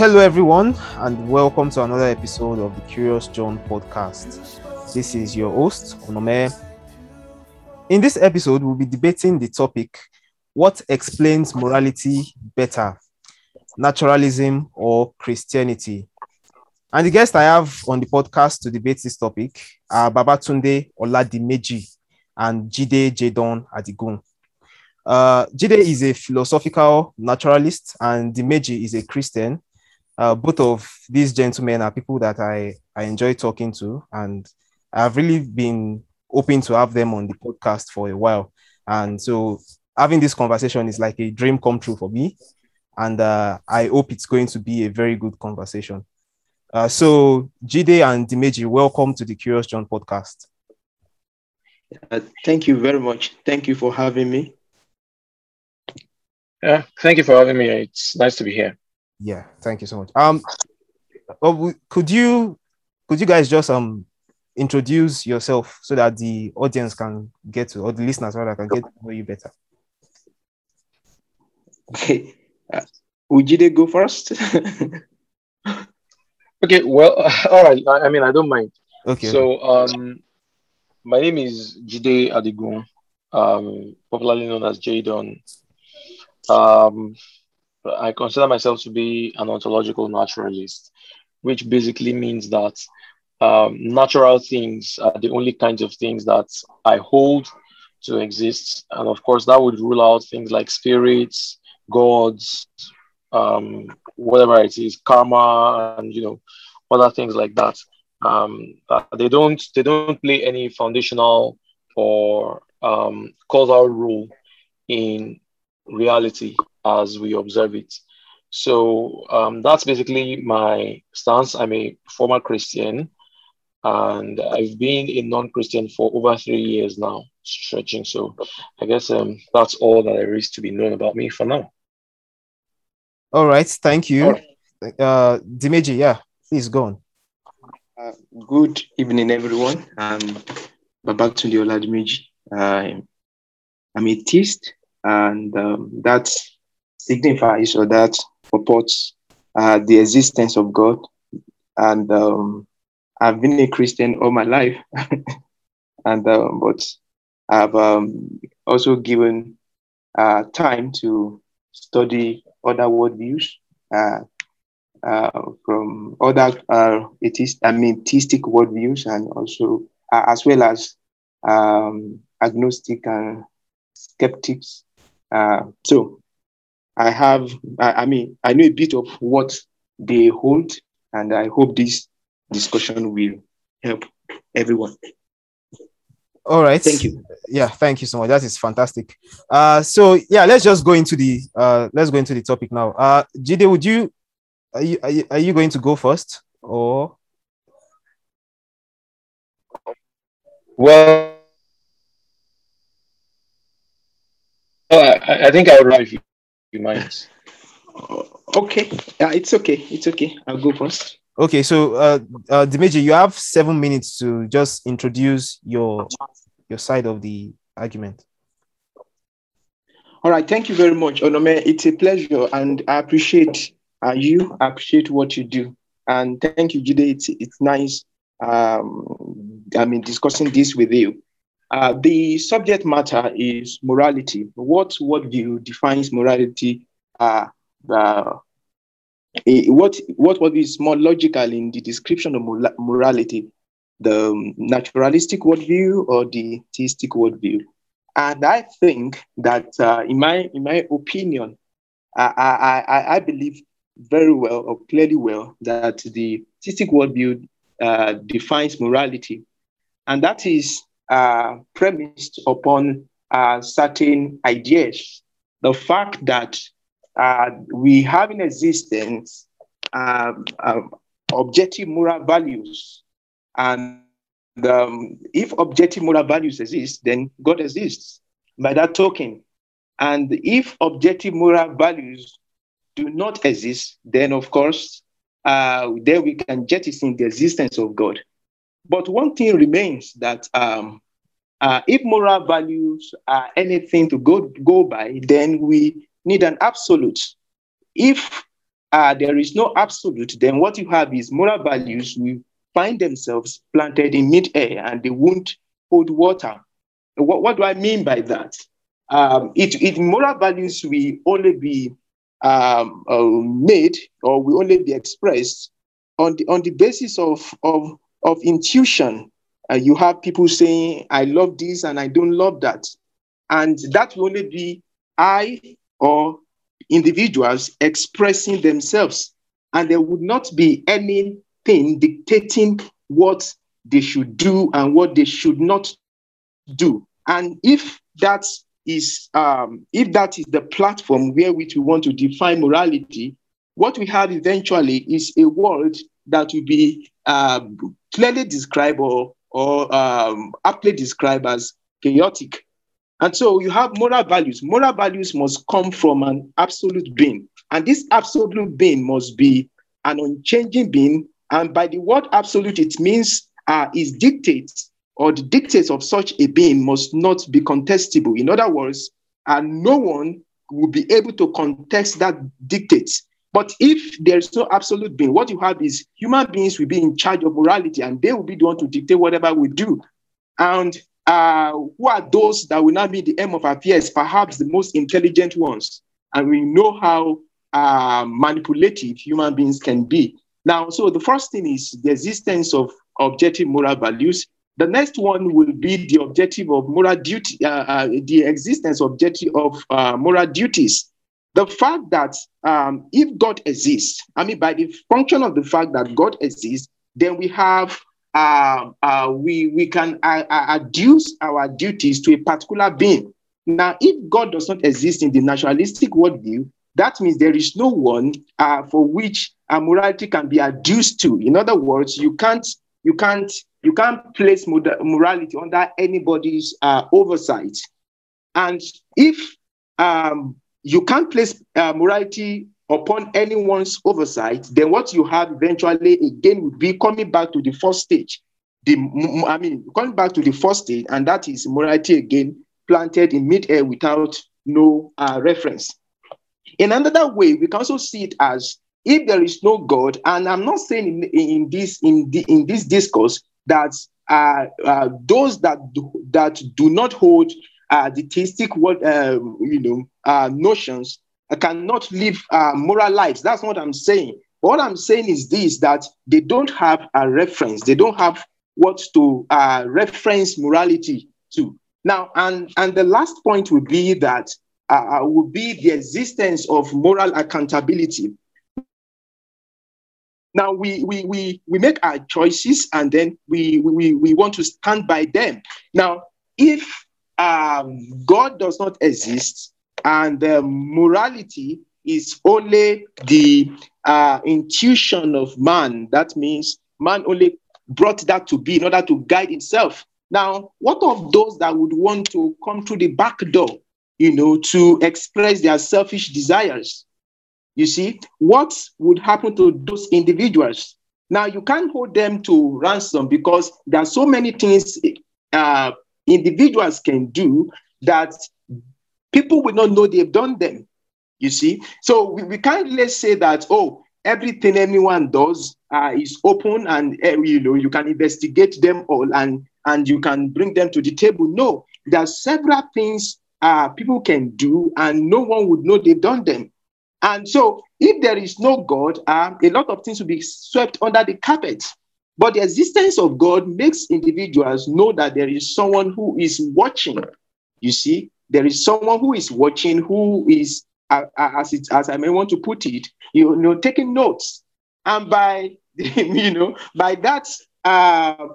Hello, everyone, and welcome to another episode of the Curious John podcast. This is your host, Onome. In this episode, we'll be debating the topic What explains morality better, naturalism or Christianity? And the guest I have on the podcast to debate this topic are Babatunde Oladimeji and Jide Jadon Adigun. Uh, Jide is a philosophical naturalist and Dimeji is a Christian. Uh, both of these gentlemen are people that I, I enjoy talking to, and I've really been hoping to have them on the podcast for a while. And so having this conversation is like a dream come true for me. And uh, I hope it's going to be a very good conversation. Uh, so, Jide and Dimeji, welcome to the Curious John podcast. Uh, thank you very much. Thank you for having me. Yeah, thank you for having me. It's nice to be here. Yeah, thank you so much. Um, could you could you guys just um introduce yourself so that the audience can get to or the listeners rather can get to know you better? Okay, uh, would you go first? Okay, well, all right. I, I mean, I don't mind. Okay. So, um, my name is Jide Adigun, um, popularly known as Jadon. Um, I consider myself to be an ontological naturalist, which basically means that um, natural things are the only kinds of things that I hold to exist. And of course, that would rule out things like spirits, gods, um, whatever it is, karma, and you know, other things like that. Um, they don't they don't play any foundational or um, causal role in reality as we observe it. So um, that's basically my stance. I'm a former Christian, and I've been a non-Christian for over three years now, stretching. So I guess um, that's all that there is to be known about me for now. All right, thank you. Uh, Dimeji, yeah, please go on. Uh, good evening, everyone. I'm Babatunde Oladimeji. Uh, I'm a theist, and um, that signifies or that purports uh, the existence of God. And um, I've been a Christian all my life, and um, but I've um, also given uh, time to study other worldviews uh, uh, from other uh, atheist, I mean, theistic worldviews, and also uh, as well as um, agnostic and skeptics. Uh, so I have, I, I mean, I know a bit of what they hold, and I hope this discussion will help everyone. All right. Thank you. Yeah, thank you so much. That is fantastic. Uh, so yeah, let's just go into the uh, let's go into the topic now. Uh, Jide, would you are you are you, are you going to go first or? Well, I, I think I would rather if you, you mind. Okay, uh, it's okay. It's okay. I'll go first. Okay, so uh, uh, Dimeji, you have seven minutes to just introduce your your side of the argument. All right. Thank you very much, Onome. It's a pleasure, and I appreciate uh, you. I appreciate what you do, and thank you, Jide. It's it's nice. Um, I mean, discussing this with you. Uh, the subject matter is morality. What you defines morality? Uh, uh, what what what is more logical in the description of morality? The naturalistic worldview or the theistic worldview? And I think that, uh, in my in my opinion, I, I, I, I believe very well or clearly well that the theistic worldview uh, defines morality, and that is uh, premised upon uh, certain ideas. The fact that uh, we have in existence um, objective moral values, and um, if objective moral values exist, then God exists by that token. And if objective moral values do not exist, then of course, uh, there we can jettison the existence of God. But one thing remains that um, uh, if moral values are anything to go, go by, then we need an absolute. If uh, there is no absolute, then what you have is moral values will find themselves planted in mid-air and they won't hold water. What, what do I mean by that? Um, it, it moral values will only be um, uh, made or will only be expressed on the on the basis of of of intuition. Uh, you have people saying, "I love this and I don't love that," and that will only be I or individuals expressing themselves, and there would not be anything dictating what they should do and what they should not do. And if that is um, if that is the platform where which we want to define morality, what we have eventually is a world that will be uh, clearly describe or, or um, aptly describe as chaotic. And so you have moral values. Moral values must come from an absolute being. And this absolute being must be an unchanging being. And by the word absolute, it means uh, is dictates or the dictates of such a being must not be contestable. In other words, uh, no one will be able to contest that dictates. But if there's no absolute being, what you have is human beings will be in charge of morality and they will be the one to dictate whatever we do. And uh, who are those that will not be the aim of affairs, perhaps the most intelligent ones? And we know how uh, manipulative human beings can be. Now, so the first thing is the existence of objective moral values. The next one will be the objective of moral duty, uh, uh, the existence objective of uh, moral duties. The fact that um, if God exists, I mean, by the function of the fact that God exists, then we have uh, uh, we we can uh, adduce our duties to a particular being. Now, if God does not exist in the naturalistic worldview, that means there is no one uh, for which morality can be adduced to. In other words, you can't you can't you can't place morality under anybody's uh, oversight. And if um, you can't place uh, morality upon anyone's oversight, then what you have eventually again would be coming back to the first stage. The, I mean, coming back to the first stage, and that is morality again planted in mid-air without no uh, reference. In another way, we can also see it as if there is no God, and I'm not saying in, in this in the, in this discourse that uh, uh, those that do, that do not hold uh, the theistic what um, you know uh, notions cannot live uh, moral lives. That's what I'm saying. What I'm saying is this: that they don't have a reference. They don't have what to uh, reference morality to. Now, and and the last point would be that uh, would be the existence of moral accountability. Now we, we, we, we make our choices and then we, we, we want to stand by them. Now, if um, God does not exist and uh, morality is only the uh, intuition of man, that means man only brought that to be in order to guide itself. Now, what of those that would want to come through the back door, you know, to express their selfish desires? You see, what would happen to those individuals? Now, you can't hold them to ransom because there are so many things uh, individuals can do that people will not know they've done them. You see, so we, we can't let's say that, oh, everything anyone does uh, is open and uh, you know you can investigate them all and and you can bring them to the table. No, there are several things uh, people can do and no one would know they've done them. And so, if there is no God, um, a lot of things will be swept under the carpet. But the existence of God makes individuals know that there is someone who is watching. You see, there is someone who is watching, who is, as it, as I may want to put it, you know, taking notes. And by you know, by that uh,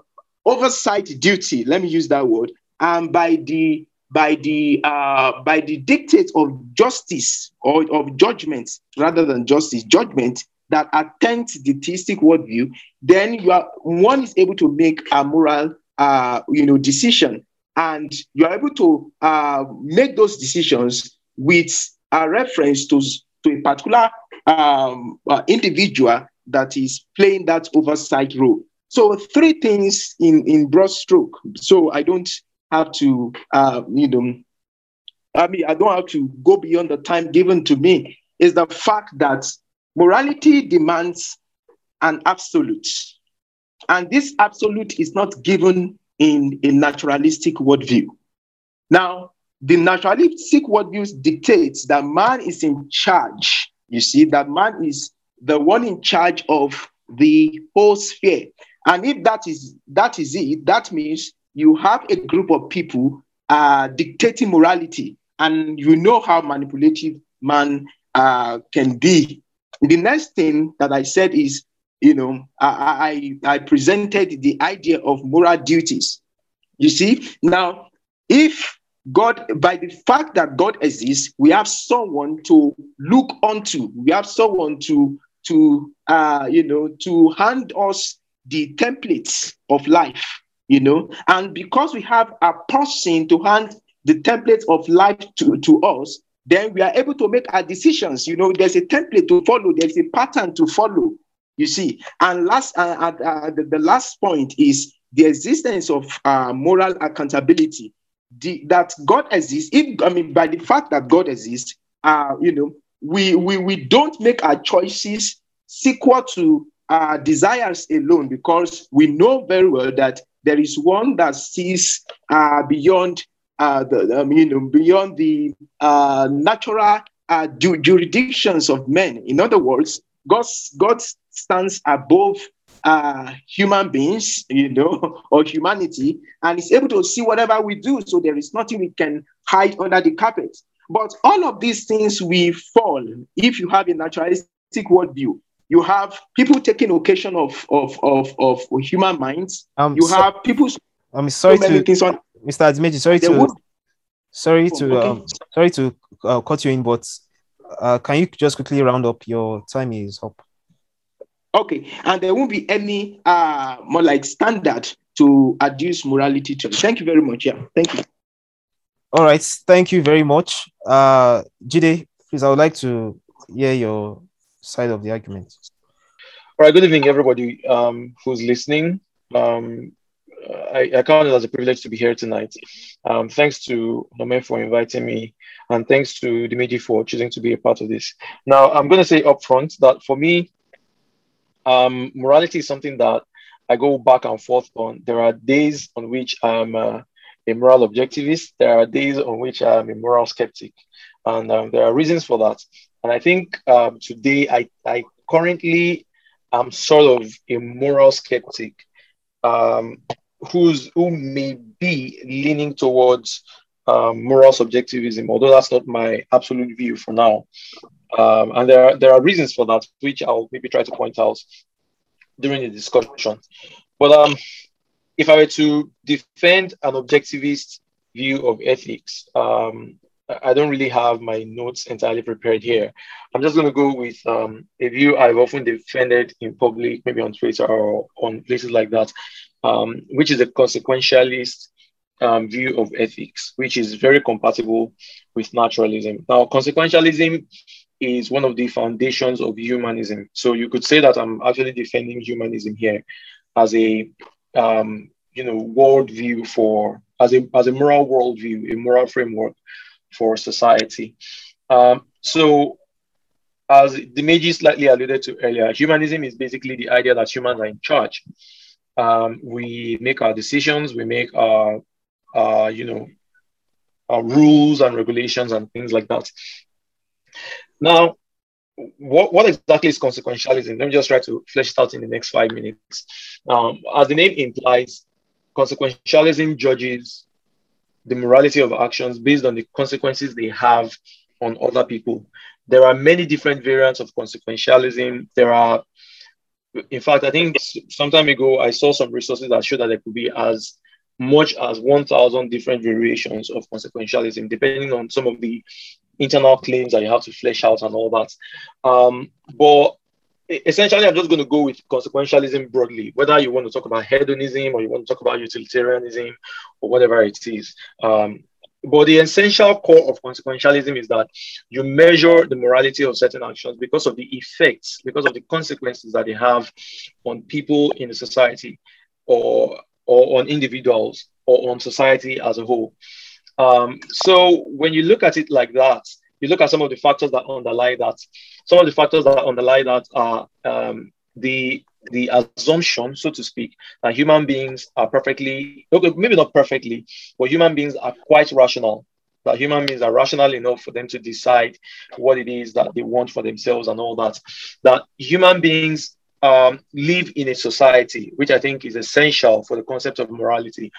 oversight duty, let me use that word, and by the by the uh, by the dictate of justice or of judgment rather than justice judgment that attend the theistic worldview, then you are one is able to make a moral uh, you know decision, and you are able to uh, make those decisions with a reference to to a particular um, uh, individual that is playing that oversight role. So three things in in broad stroke. So I don't have to, uh, you know, I mean, I don't have to go beyond the time given to me, is the fact that morality demands an absolute. And this absolute is not given in a naturalistic worldview. Now, the naturalistic worldview dictates that man is in charge. You see, that man is the one in charge of the whole sphere. And if that is that is it, that means you have a group of people uh, dictating morality, and you know how manipulative man uh, can be. The next thing that I said is, you know, I, I, I presented the idea of moral duties. You see, now if God, by the fact that God exists, we have someone to look onto. We have someone to to uh, you know to hand us the templates of life. You know, and because we have a person to hand the templates of life to, to us, then we are able to make our decisions. You know, there's a template to follow. There's a pattern to follow. You see, and last, uh, uh, uh the, the, last point is the existence of uh, moral accountability the, that God exists, if I mean by the fact that God exists, uh, you know, we we we don't make our choices sequel to our desires alone because we know very well that there is one that sees uh, beyond uh, the um, you know beyond the uh, natural uh, ju- jurisdictions of men. In other words, God God stands above uh, human beings, you know, or humanity, and is able to see whatever we do. So there is nothing we can hide under the carpet. But all of these things we fall if you have a naturalistic worldview. You have people taking occasion of of of, of human minds. Um, you so, have people. I'm sorry so to on, Mr. Adimeji, sorry to would, sorry to oh, okay. um, sorry to uh, cut you in, but uh, can you just quickly round up? Your time is up. Okay, and there won't be any uh, more like standard to adduce morality to. Thank you very much. Yeah, thank you. All right, thank you very much. Uh, Jide, please, I would like to hear your side of the argument. All right, good evening, everybody um, who's listening. Um, I, I count it as a privilege to be here tonight. Um, thanks to Nome for inviting me, and thanks to Dimeji for choosing to be a part of this. Now, I'm going to say upfront that for me, um, morality is something that I go back and forth on. There are days on which I'm uh, a moral objectivist. There are days on which I'm a moral skeptic, and um, there are reasons for that. And I think um, today I, I currently am sort of a moral skeptic um, who's who may be leaning towards um, moral subjectivism, although that's not my absolute view for now. Um, and there are, there are reasons for that, which I'll maybe try to point out during the discussion. But um, if I were to defend an objectivist view of ethics, um, I don't really have my notes entirely prepared here. I'm just going to go with um, a view I've often defended in public, maybe on Twitter or on places like that, um, which is a consequentialist um, view of ethics, which is very compatible with naturalism. Now, consequentialism is one of the foundations of humanism. So you could say that I'm actually defending humanism here as a um, you know worldview for as a as a moral worldview, a moral framework for society. Um, so as the Dimeji slightly alluded to earlier, humanism is basically the idea that humans are in charge. Um, we make our decisions, we make our, uh, you know, our rules and regulations and things like that. Now, what, what exactly is consequentialism? Let me just try to flesh it out in the next five minutes. Um, as the name implies, consequentialism judges the morality of actions based on the consequences they have on other people. There are many different variants of consequentialism. There are, in fact, I think some time ago I saw some resources that showed that there could be as much as 1,000 different variations of consequentialism, depending on some of the internal claims that you have to flesh out and all that. Um, but essentially, I'm just going to go with consequentialism broadly, whether you want to talk about hedonism or you want to talk about utilitarianism or whatever it is. Um, but the essential core of consequentialism is that you measure the morality of certain actions because of the effects, because of the consequences that they have on people in the society or, or on individuals or on society as a whole. Um, so when you look at it like that, you look at some of the factors that underlie that. Some of the factors that underlie that are um, the the assumption, so to speak, that human beings are perfectly, okay, maybe not perfectly, but human beings are quite rational. That human beings are rational enough for them to decide what it is that they want for themselves and all that. That human beings um, live in a society, which I think is essential for the concept of morality.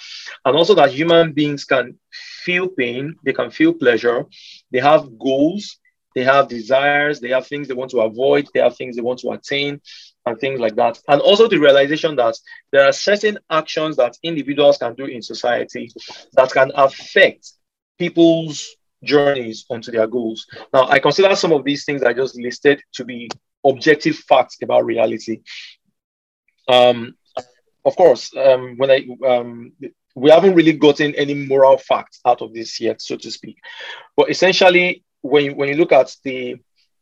And also that human beings can feel pain, they can feel pleasure, they have goals, they have desires, they have things they want to avoid, they have things they want to attain, and things like that. And also the realization that there are certain actions that individuals can do in society that can affect people's journeys onto their goals. Now, I consider some of these things I just listed to be objective facts about reality. Um, of course, um, when I um, we haven't really gotten any moral facts out of this yet, so to speak. But essentially, when you, when you look at the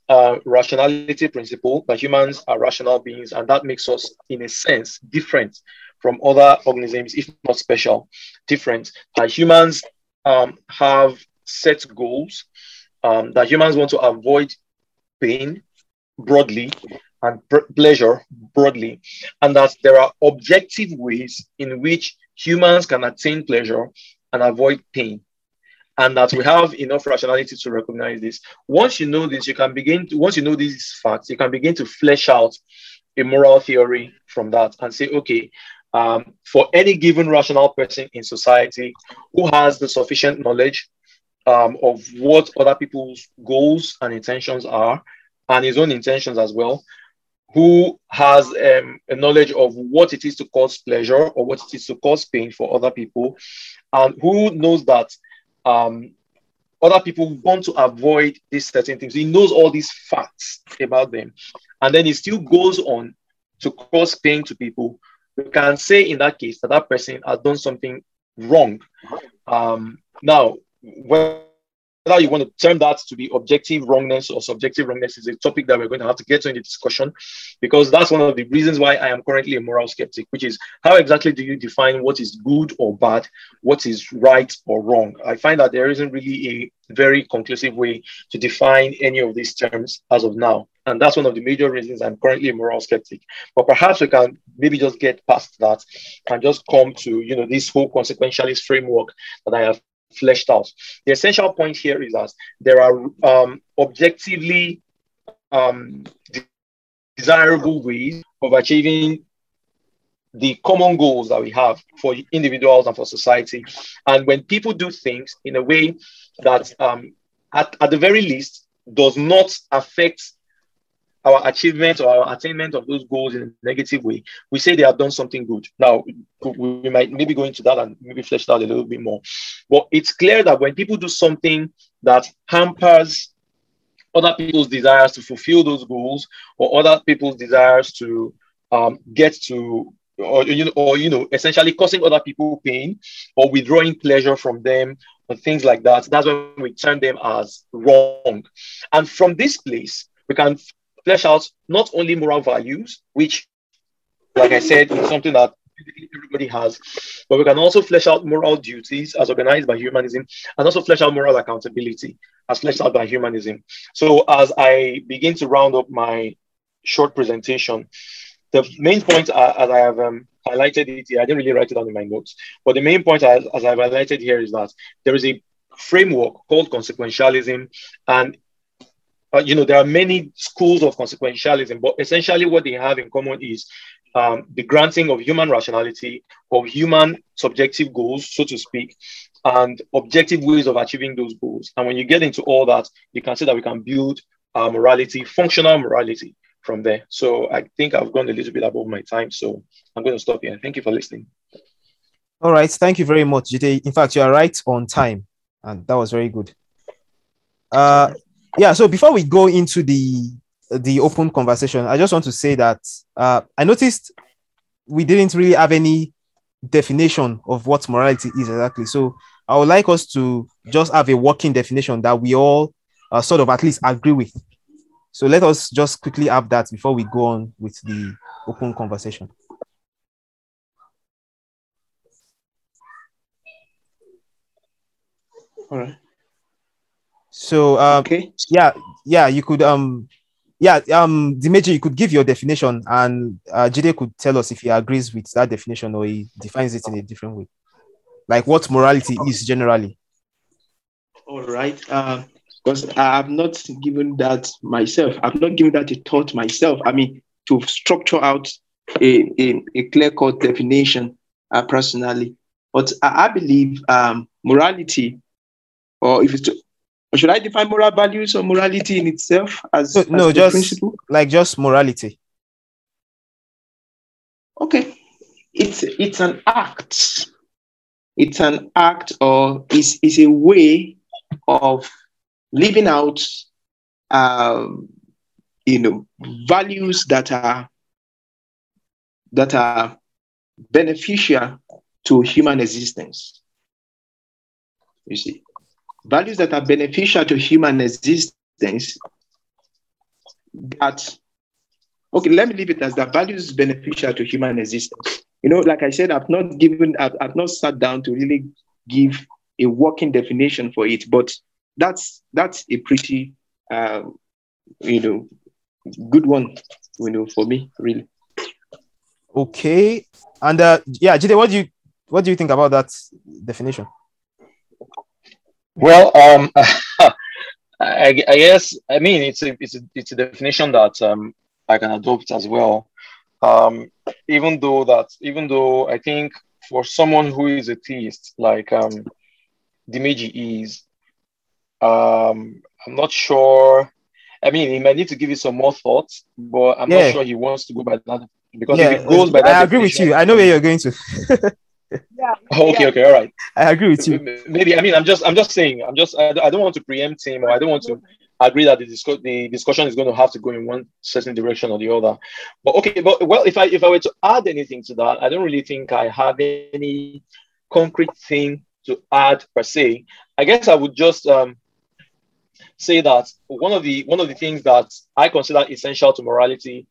uh, rationality principle, that humans are rational beings, and that makes us, in a sense, different from other organisms, if not special, different. That humans um, have set goals, um, that humans want to avoid pain, broadly and pleasure broadly, and that there are objective ways in which humans can attain pleasure and avoid pain. And that we have enough rationality to recognize this. Once you know this, you can begin to, once you know these facts, you can begin to flesh out a moral theory from that and say, okay, um, for any given rational person in society who has the sufficient knowledge um, of what other people's goals and intentions are, and his own intentions as well, who has um, a knowledge of what it is to cause pleasure or what it is to cause pain for other people, and who knows that um, other people want to avoid these certain things. He knows all these facts about them, and then he still goes on to cause pain to people. We can say in that case that that person has done something wrong. Um, now, when whether you want to term that to be objective wrongness or subjective wrongness is a topic that we're going to have to get to in the discussion because that's one of the reasons why I am currently a moral skeptic, which is how exactly do you define what is good or bad, what is right or wrong? I find that there isn't really a very conclusive way to define any of these terms as of now. And that's one of the major reasons I'm currently a moral skeptic. But perhaps we can maybe just get past that and just come to, you know, this whole consequentialist framework that I have fleshed out. The essential point here is that there are um, objectively um, desirable ways of achieving the common goals that we have for individuals and for society. And when people do things in a way that, um, at, at the very least, does not affect our achievement or our attainment of those goals in a negative way, we say they have done something good. Now, we might maybe go into that and maybe flesh out a little bit more. But it's clear that when people do something that hampers other people's desires to fulfill those goals or other people's desires to um, get to or you know, or you know, essentially causing other people pain or withdrawing pleasure from them or things like that. That's when we turn them as wrong. And from this place, we can flesh out not only moral values, which, like I said, is something that everybody has, but we can also flesh out moral duties as organized by humanism and also flesh out moral accountability as fleshed out by humanism. So, as I begin to round up my short presentation, the main point, uh, as I have um, highlighted it here, I didn't really write it down in my notes, but the main point, as, as I've highlighted here, is that there is a framework called consequentialism, and uh, you know, there are many schools of consequentialism, but essentially what they have in common is um, the granting of human rationality, of human subjective goals, so to speak, and objective ways of achieving those goals. And when you get into all that, you can see that we can build morality, functional morality from there. So I think I've gone a little bit above my time. So I'm going to stop here. Thank you for listening. All right. Thank you very much, Jide. In fact, you are right on time. And that was very good. Uh, yeah so before we go into the the open conversation i just want to say that uh, i noticed we didn't really have any definition of what morality is exactly. So i would like us to just have a working definition that we all uh, sort of at least agree with. So let us just quickly have that before we go on with the open conversation. All right So um, Okay. yeah, yeah, you could um, yeah, um, Dimeji, you could give your definition, and uh, Jide could tell us if he agrees with that definition or he defines it in a different way, like what morality is generally. All right. Um Because I have not given that myself. I've not given that a thought myself. I mean, to structure out a, a, a clear cut definition uh, personally. But I, I believe um, morality, or if it's to, or should I define moral values or morality in itself as, No, as no, just principle? like just morality. Okay. It's it's an act. It's an act or is is a way of living out um, you know values that are that are beneficial to human existence. You see, values that are beneficial to human existence that okay, let me leave it as that values beneficial to human existence. You know, like I said, I've not given, I've, I've not sat down to really give a working definition for it, but that's that's a pretty, um, you know, good one, you know, for me, really. Okay, and uh, yeah, Jide, what do you what do you think about that definition? Well, um, I, I guess I mean it's a it's a it's a definition that um, I can adopt as well. Um, even though that even though I think for someone who is a theist like um, Dimeji is, um, I'm not sure. I mean, he might need to give it some more thought, but I'm Yeah. not sure he wants to go by that because yeah, if it goes by that, I agree with you. I know where you're going to. Okay, okay, all right. I agree with you. maybe i mean i'm just i'm just saying i'm just i, I don't want to preempt him or i don't want to agree that the, discu- the discussion is going to have to go in one certain direction or the other but okay but well if i if i were to add anything to that i don't really think i have any concrete thing to add per se i guess i would just um, say that one of the one of the things that i consider essential to morality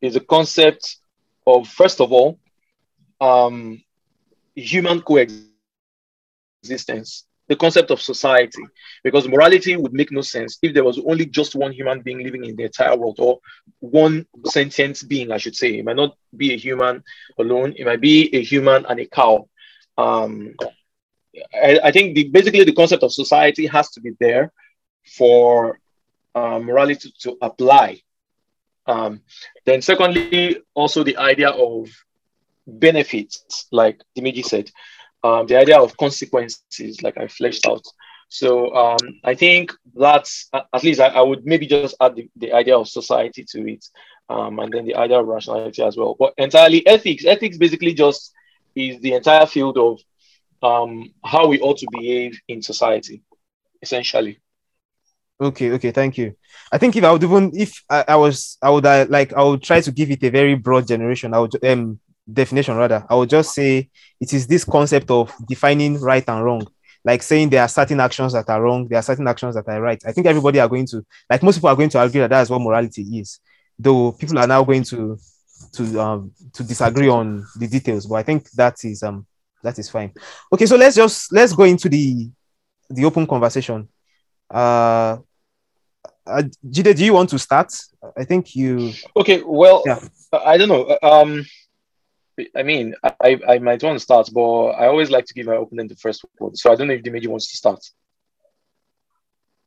is the concept of first of all um, human coexistence, the concept of society, because morality would make no sense if there was only just one human being living in the entire world, or one sentient being, I should say. It might not be a human alone, it might be a human and a cow. Um, I, I think the, basically the concept of society has to be there for uh, morality to, to apply. Um, then, secondly, also the idea of benefits, like Dimeji said, um, the idea of consequences, like I fleshed out. So um, I think that's at least I, I would maybe just add the, the idea of society to it, um, and then the idea of rationality as well. But entirely ethics, ethics basically just is the entire field of um, how we ought to behave in society, essentially. Okay, okay, thank you. I think if I would even if I, I was I would uh, like I would try to give it a very broad generation. I would um definition rather. I would just say it is this concept of defining right and wrong. Like saying there are certain actions that are wrong, there are certain actions that are right. I think everybody are going to like most people are going to agree that that is what morality is. Though people are now going to to um to disagree on the details, but I think that is um that is fine. Okay, so let's just let's go into the the open conversation. Uh uh, Jide, do you want to start? I think you. Okay, well, Yeah. I don't know. Um, I mean, I, I might want to start, but I always like to give my opening the first word. So I don't know if Dimeji wants to start.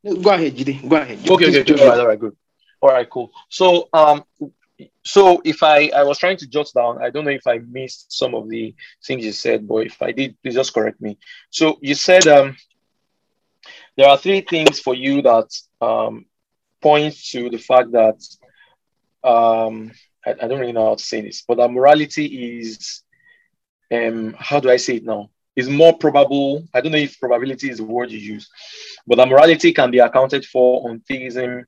No, Go ahead, Jide. Go ahead. Okay, okay, okay. All right, all right, good. All right, cool. So, um, so if I I was trying to jot down, I don't know if I missed some of the things you said, but if I did, please just correct me. So you said um, there are three things for you that um point to the fact that um, I, I don't really know how to say this, but that morality is um, how do I say it now? Is more probable. I don't know if probability is the word you use, but that morality can be accounted for on theism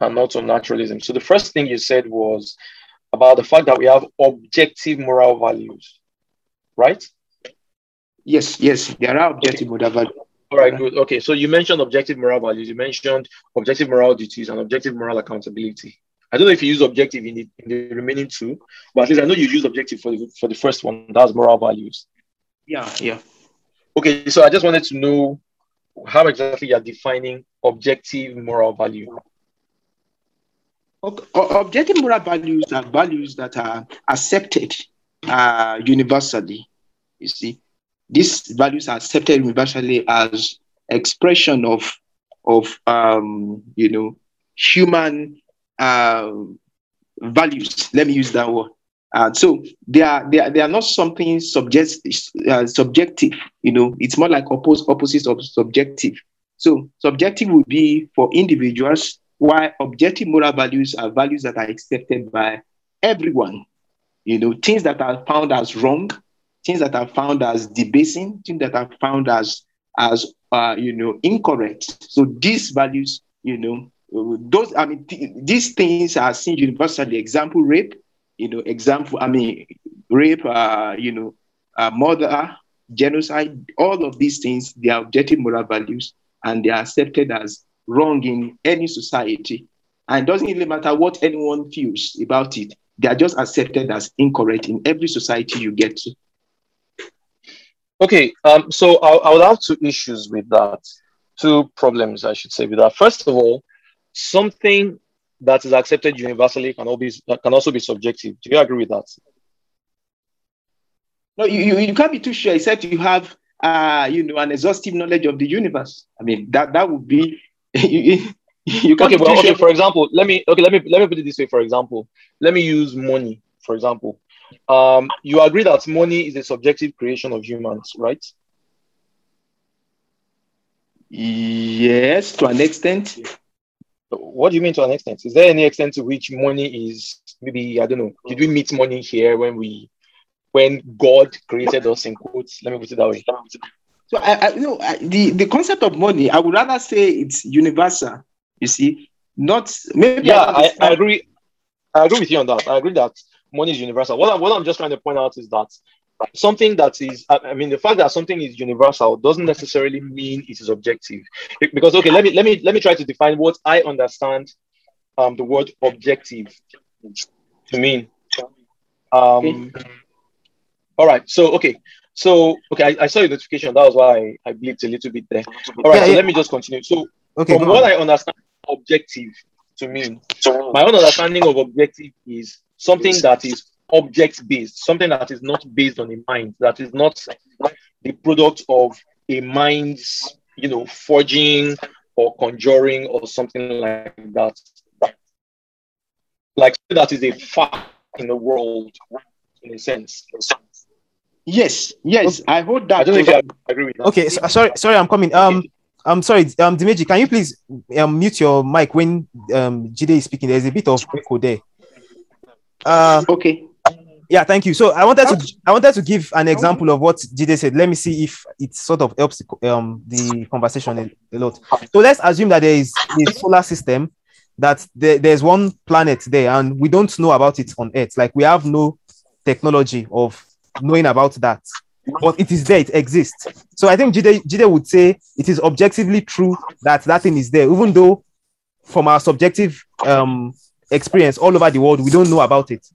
and not on naturalism. So the first thing you said was about the fact that we have objective moral values, right? Yes, yes, there are objective moral values. All right, good. Okay, so you mentioned objective moral values. You mentioned objective moral duties and objective moral accountability. I don't know if you use objective in the, in the remaining two, but at least I know you use objective for the, for the first one. That's moral values. Yeah, yeah. Okay, so I just wanted to know how exactly you're defining objective moral value. Okay. Objective moral values are values that are accepted uh, universally. You see, these values are accepted universally as expression of of um, you know human uh, values. Let me use that word. Uh, so they are they are they are not something subject, uh, subjective. You know, it's more like oppose, opposites of subjective. So subjective would be for individuals, while objective moral values are values that are accepted by everyone. You know, things that are found as wrong, things that are found as debasing, things that are found as as uh, you know incorrect. So these values, you know, those I mean th- these things are seen universally. Example, rape you know, example, I mean, rape, uh, you know, uh, murder, genocide, all of these things, they are objective moral values and they are accepted as wrong in any society. And it doesn't really matter what anyone feels about it, they are just accepted as incorrect in every society you get to. Okay, um, so I, I would have two issues with that, two problems, I should say, with that. First of all, something that is accepted universally can, always, can also be subjective. Do you agree with that? No, you, you, can't be too sure except you have uh, you know an exhaustive knowledge of the universe. I mean that that would be you, you can't okay, well, okay, sure. for example, let me okay, let me let me put it this way, for example. Let me use money, for example. Um, you agree that money is a subjective creation of humans, right? Yes, to an extent. What do you mean to an extent? Is there any extent to which money is maybe I don't know? Did we meet money here when we when God created us in quotes? Let me put it that way. So I, I you know I, the the concept of money, I would rather say it's universal. You see, not maybe. Yeah, I, I, agree. I agree with you on that. I agree that money is universal. What, I'm what I'm just trying to point out is that something that is i mean the fact that something is universal doesn't necessarily mean it is objective. Because okay let me let me let me try to define what i understand um the word objective to mean. Um all right so okay so okay I, I saw your notification. That was why i, I blipped a little bit there. All right yeah, so yeah. let me just continue. So okay, from what on. i understand objective to mean my own understanding of objective is something that is object based, something that is not based on a mind, that is not the product of a mind's, you know, forging or conjuring or something like that. Like that is a fact in the world, in a sense. Yes, yes, I hold that. I don't know if you agree with that. Okay, so, sorry, sorry, I'm coming. Um, I'm sorry, um, Dimeji, can you please um, mute your mic when um Jide is speaking? There's a bit of echo there. Uh, okay. Yeah, thank you. So I wanted to I wanted to give an example of what Jide said. Let me see if it sort of helps the, um, the conversation a, lot. So let's assume that there is a solar system that there, there's one planet there and we don't know about it on Earth. Like we have no technology of knowing about that, but it is there, it exists. So I think Jide, Jide would say it is objectively true that that thing is there, even though from our subjective um, experience all over the world, we don't know about it.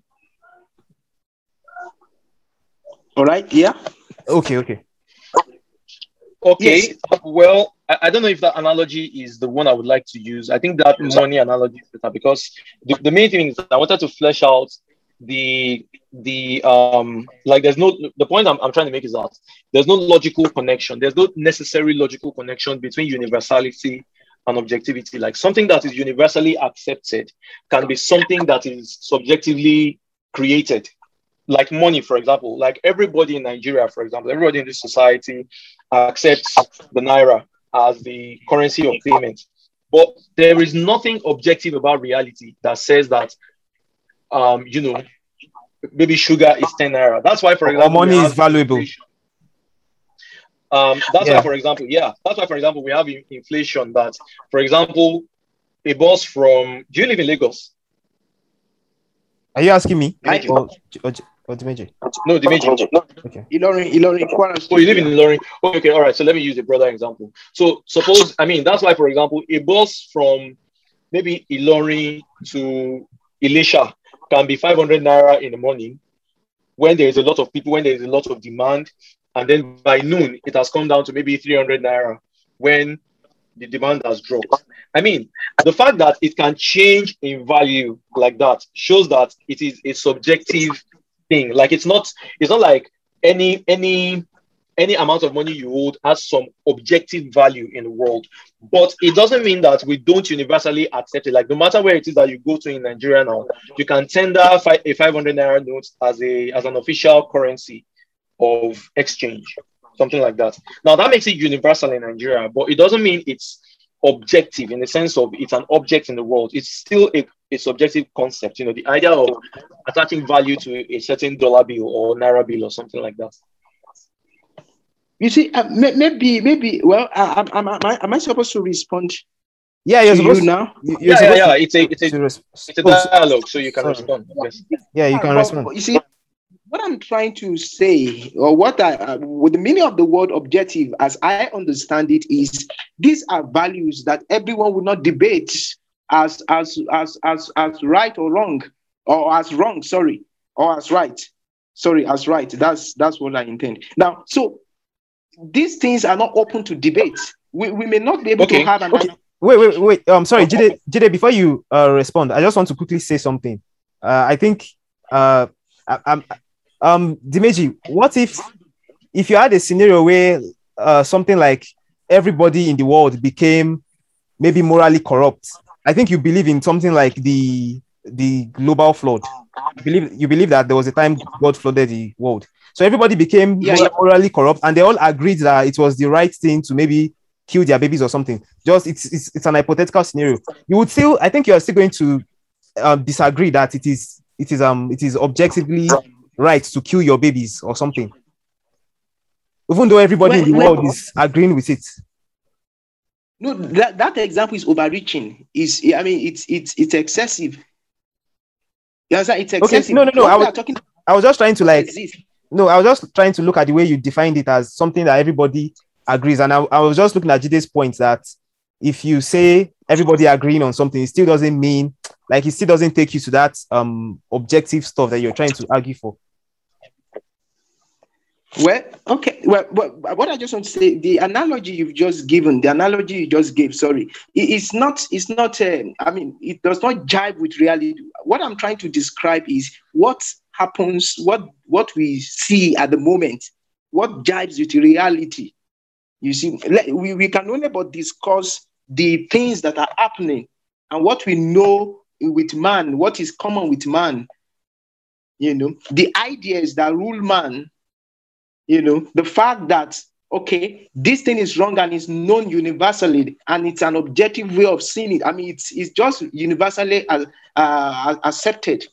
All right. Yeah. Okay. Okay. Okay. Yes. Well, I, I, don't know if that analogy is the one I would like to use. I think that money analogy is better because the, the main thing is I wanted to flesh out the the um like there's no the point I'm, I'm trying to make is that there's no logical connection there's no necessary logical connection between universality and objectivity like something that is universally accepted can be something that is subjectively created like money, for example, like everybody in Nigeria, for example, everybody in this society accepts the naira as the currency of payment. But there is nothing objective about reality that says that, um, you know, maybe sugar is 10 naira. That's why, for example, money is valuable. Um, that's yeah. why, for example, yeah, that's why, for example, we have inflation. That, for example, a bus from, do you live in Lagos? Are you asking me? Or, or, Oh, or Dimeji? No, Dimeji. Oh, no. Okay. Ilorin, Ilorin, Kwara Oh, you live in Ilorin. Oh, okay, all right. So let me use a brother example. So suppose, I mean, that's why, for example, a bus from maybe Ilorin to Ilesha can be 500 naira in the morning when there is a lot of people, when there is a lot of demand, and then by noon it has come down to maybe 300 naira. when the demand has dropped. I mean, the fact that it can change in value like that shows that it is a subjective thing. Like it's not, it's not like any any any amount of money you hold has some objective value in the world. But it doesn't mean that we don't universally accept it. Like no matter where it is that you go to in Nigeria now, you can tender a 500 naira note as a as an official currency of exchange something like that. Now that makes it universal in Nigeria, but it doesn't mean it's objective in the sense of it's an object in the world. It's still a, a subjective concept. You know, the idea of attaching value to a certain dollar bill or naira bill or something like that. You see, uh, maybe, maybe. Well, uh, am, am, I, am I supposed to respond? Yeah, you're to supposed you now. yeah, yeah, yeah. It's a, it's a, it's a dialogue, so you can Sorry. respond. Yes. yeah, you can But- respond. You see, what I'm trying to say, or what I, uh, with the meaning of the word objective, as I understand it, is these are values that everyone would not debate as as as as as right or wrong, or as wrong, sorry, or as right, sorry, as right. That's that's what I intend. Now, so these things are not open to debate. We, we may not be able Okay, to have an okay. Wait, wait, wait. I'm um, sorry, Jide, Jide, before you uh, respond, I just want to quickly say something. Uh, I think, uh, I, I'm, um, Dimeji, what if, if you had a scenario where uh, something like everybody in the world became maybe morally corrupt? I think you believe in something like the the global flood. You believe you believe that there was a time God flooded the world, so everybody became Yeah, yeah. morally corrupt, and they all agreed that it was the right thing to maybe kill their babies or something. Just it's it's, it's an hypothetical scenario. You would still, I think, you are still going to um, disagree that it is it is um it is objectively right to kill your babies or something. Even though everybody in the Well, world is agreeing with it. No, that, that example is overreaching. Is I mean, it's it's it's excessive. You understand? It's excessive. no, no, no, I was, talking I was just trying to like exist. no, I was just trying to look at the way you defined it as something that everybody agrees. And I, I was just looking at Jide's point that if you say everybody agreeing on something, it still doesn't mean like it still doesn't take you to that um objective stuff that you're trying to argue for. Well, okay. Well, what I just want to say, the analogy you've just given, the analogy you just gave, sorry, it- it's not, it's not. Uh, I mean, it does not jive with reality. What I'm trying to describe is what happens, what what we see at the moment, what jives with reality. You see, we, we can only but discuss the things that are happening and what we know with man, what is common with man. You know, the ideas that rule man you know the fact that okay this thing is wrong and it's known universally and it's an objective way of seeing it i mean it's, it's just universally uh, accepted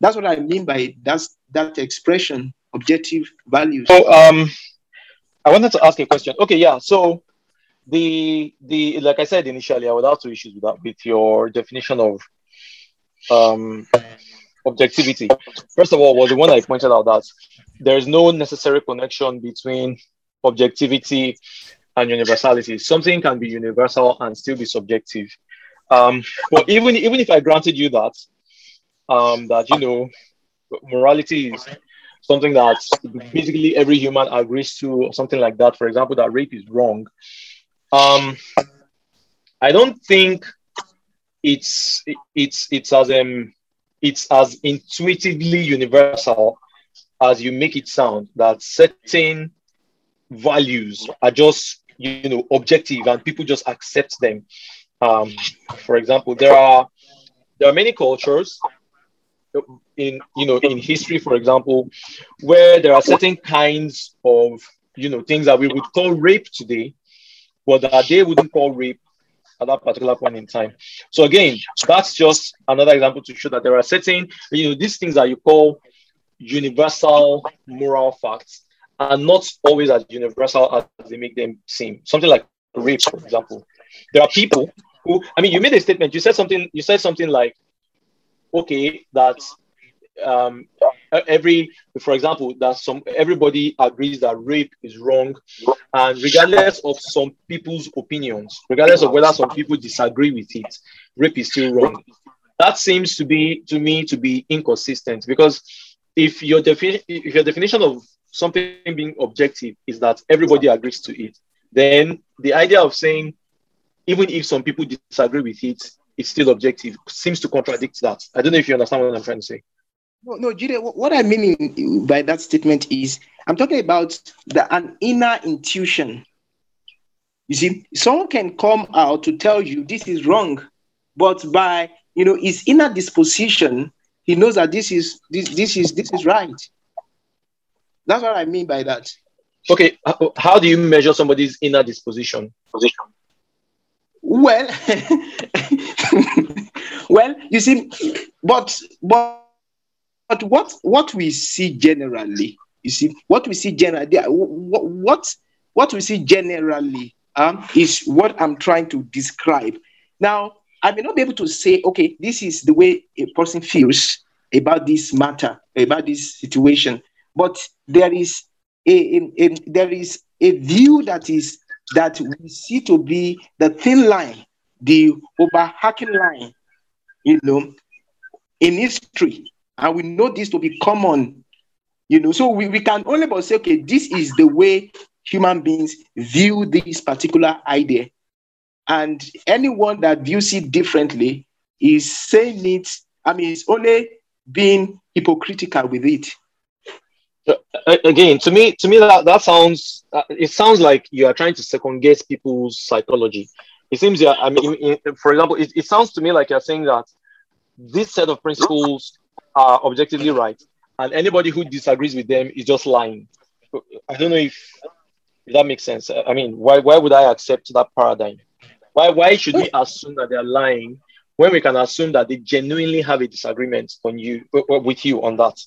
that's what i mean by that's that expression objective values So um, I wanted to ask a question. Okay, yeah. So the the like I said initially, I would have two issues with that with your definition of um objectivity. First of all, was the one I pointed out that there is no necessary connection between objectivity and universality. Something can be universal and still be subjective. Um, but even even if I granted you that, um, that you know, morality is something that basically every human agrees to, or something like that. For example, that rape is wrong. Um, I don't think it's it's it's as um it's as intuitively universal as you make it sound. That certain values are just you know objective and people just accept them. Um, for example, there are there are many cultures in you know in history, for example, where there are certain kinds of you know things that we would call rape today, but that they wouldn't call rape at that particular point in time. So again, that's just another example to show that there are certain you know these things that you call universal moral facts are not always as universal as they make them seem. Something like rape, for example. There are people who I mean you made a statement, you said something, you said something like, okay, that um every for example that some everybody agrees that rape is wrong and regardless of some people's opinions regardless of whether some people disagree with it rape is still wrong that seems to be to me to be inconsistent because if your defi- if your definition of something being objective is that everybody agrees to it then the idea of saying even if some people disagree with it, it's still objective seems to contradict that. I don't know if you understand what I'm trying to say. No, no, Jide, what I mean in, by that statement is I'm talking about the an inner intuition. You see, someone can come out to tell you this is wrong, but by you know his inner disposition, he knows that this is this this is this is right. That's what I mean by that. Okay, how do you measure somebody's inner disposition? Position. Well, well, you see, but but but what what we see generally, you see, what we see generally, what what, we see generally um, is what I'm trying to describe. Now, I may not be able to say, okay, this is the way a person feels about this matter, about this situation, but there is a, a, a there is a view that is that we see to be the thin line, the overhacking line, you know, in history. And we know this to be common, you know. So we, we can only but say, okay, this is the way human beings view this particular idea. And anyone that views it differently is saying it, I mean, it's only being hypocritical with it again to me to me that, that sounds uh, it sounds like you are trying to second guess people's psychology it seems yeah i mean for example it, it sounds to me like you're saying that this set of principles are objectively right and anybody who disagrees with them is just lying i don't know if, if that makes sense i mean why why would i accept that paradigm why why should we assume that they're lying when we can assume that they genuinely have a disagreement on you with you on that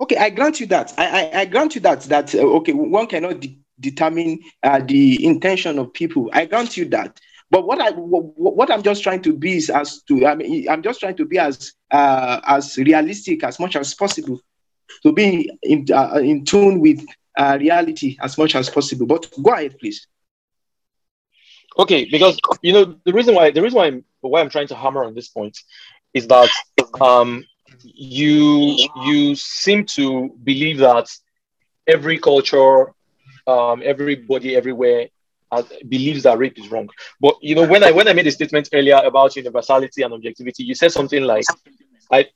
Okay, I grant you that. I, I, I grant you that that uh, okay, one cannot de- determine uh, the intention of people. I grant you that. But what I what, what, I'm just trying to be is as to I mean I'm just trying to be as uh, as realistic as much as possible, to be in uh, in tune with uh, reality as much as possible. But go ahead, please. Okay, because you know the reason why the reason why I'm why I'm trying to hammer on this point is that um, you you seem to believe that every culture, um, everybody everywhere uh, believes that rape is wrong. But you know, when I when I made a statement earlier about universality and objectivity, you said something like, "I."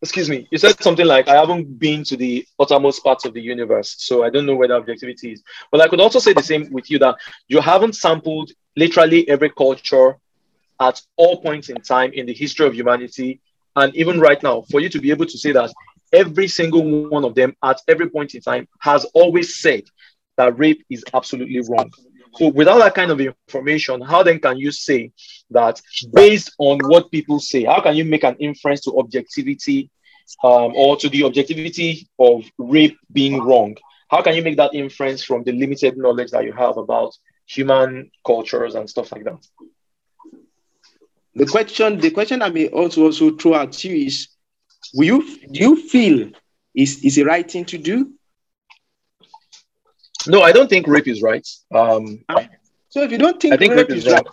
Excuse me. You said something like, "I haven't been to the uttermost parts of the universe, so I don't know where the objectivity is." But I could also say the same with you that you haven't sampled literally every culture at all points in time in the history of humanity and even right now, for you to be able to say that every single one of them at every point in time has always said that rape is absolutely wrong. So without that kind of information, how then can you say that based on what people say, how can you make an inference to objectivity um, or to the objectivity of rape being wrong? How can you make that inference from the limited knowledge that you have about human cultures and stuff like that? The question, the question I may also also throw at you is, will you do you feel is is the right thing to do? No, I don't think rape is right. Um, so if you don't think, I think rape, rape is, is right,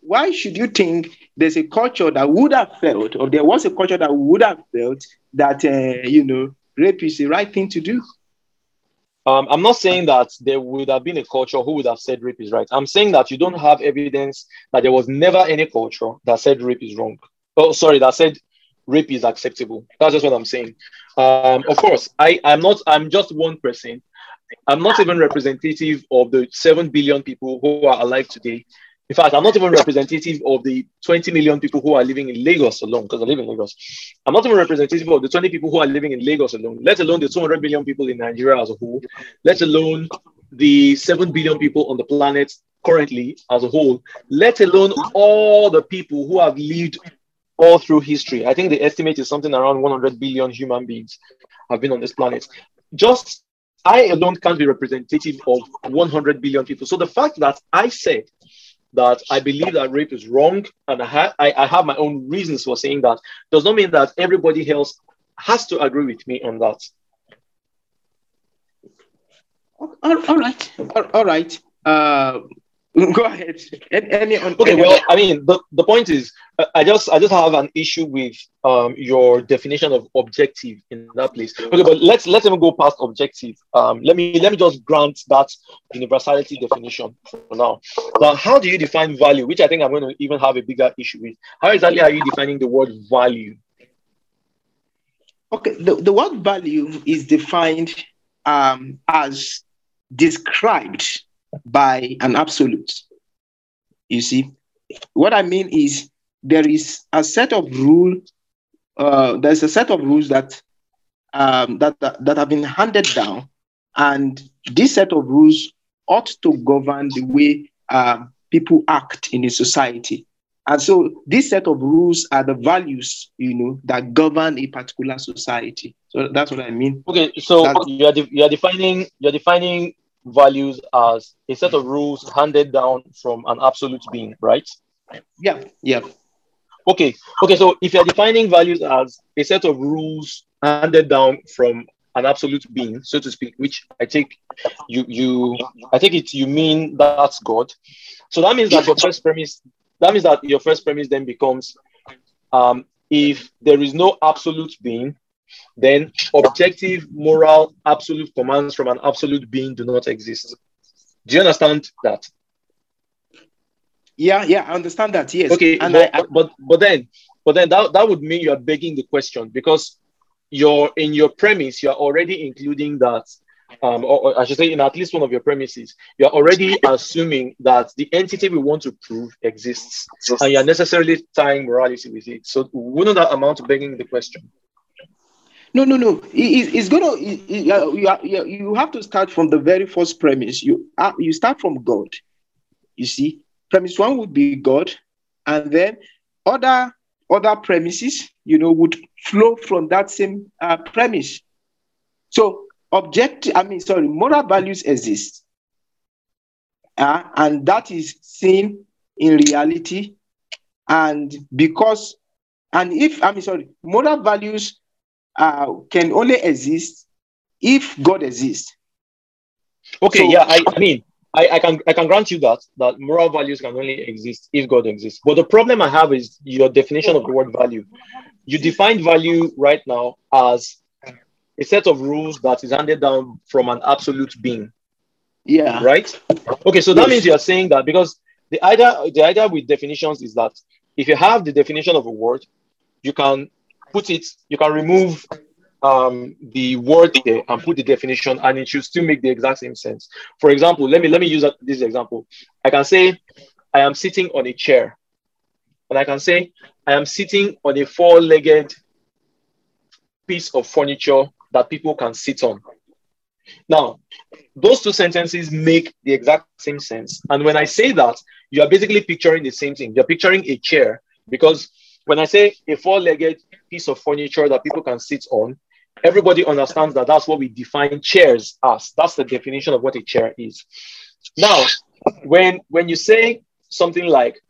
why should you think there's a culture that would have felt, or there was a culture that would have felt that uh, you know rape is the right thing to do? Um, I'm not saying that there would have been a culture who would have said rape is right. I'm saying that you don't have evidence that there was never any culture that said rape is wrong. Oh, sorry, that said rape is acceptable. That's just what I'm saying. Um, of course, I, I'm not, I'm just one person. I'm not even representative of the 7 billion people who are alive today in fact, I'm not even representative of the 20 million people who are living in Lagos alone, because I live in Lagos. I'm not even representative of the 20 people who are living in Lagos alone, let alone the 200 million people in Nigeria as a whole, let alone the 7 billion people on the planet currently as a whole, let alone all the people who have lived all through history. I think the estimate is something around 100 billion human beings have been on this planet. Just I alone can't be representative of 100 billion people. So the fact that I said that I believe that rape is wrong, and I, ha- I, I, have my own reasons for saying that, does not mean that everybody else has to agree with me on that. all, all right, all, all right. Uh, Go ahead. Any, okay. Any well, I mean, the, the point is, I just I just have an issue with um your definition of objective in that place. Okay, but let's let's even go past objective. Um, let me let me just grant that universality definition for now. Now, how do you define value? Which I think I'm going to even have a bigger issue with. How exactly are you defining the word value? Okay, the, the word value is defined um, as described by an absolute. You see, what I mean is there is a set of rule. Uh, there's a set of rules that, um, that, that that have been handed down, and this set of rules ought to govern the way uh, people act in a society. And so this set of rules are the values, you know, that govern a particular society. So that's what I mean. Okay, so you are de- you are defining you're defining values as a set of rules handed down from an absolute being, right? Yeah, yeah. Okay, okay. So if you're defining values as a set of rules handed down from an absolute being, so to speak, which I take you you I think it you mean that's God. So that means that your first premise that means that your first premise then becomes um, if there is no absolute being, then objective, moral, absolute commands from an absolute being do not exist. Do you understand that? Yeah, yeah, I understand that. Yes. Okay, and but, I, I... but but then but then that, that would mean you are begging the question because you're in your premise, you're already including that um, or, or, I should say, in at least one of your premises, you're already assuming that the entity we want to prove exists, and you're necessarily tying morality with it. So, wouldn't that amount to begging the question? No, no, no. It, it's gonna. It, you, have to start from the very first premise. You uh, you start from God. You see, premise one would be God, and then other other premises, you know, would flow from that same uh, premise. So objective, I mean, sorry, moral values exist. Uh, and that is seen in reality. And because, and if, I mean, sorry, moral values uh, can only exist if God exists. Okay, so, yeah, I, I mean, I, I, can I can grant you that that moral values can only exist if God exists. But the problem I have is your definition of the word value. You define value right now as a set of rules that is handed down from an absolute being. Yeah. Right? Okay, so that yes. means you're saying that because the idea the idea with definitions is that if you have the definition of a word, you can put it, you can remove um, the word there and put the definition, and it should still make the exact same sense. For example, let me let me use this example. I can say, I am sitting on a chair, and I can say, I am sitting on a four-legged piece of furniture that people can sit on. Now, those two sentences make the exact same sense. And when I say that, you are basically picturing the same thing. You're picturing a chair because when I say a four legged piece of furniture that people can sit on, everybody understands that that's what we define chairs as. That's the definition of what a chair is. Now, when, when you say something like,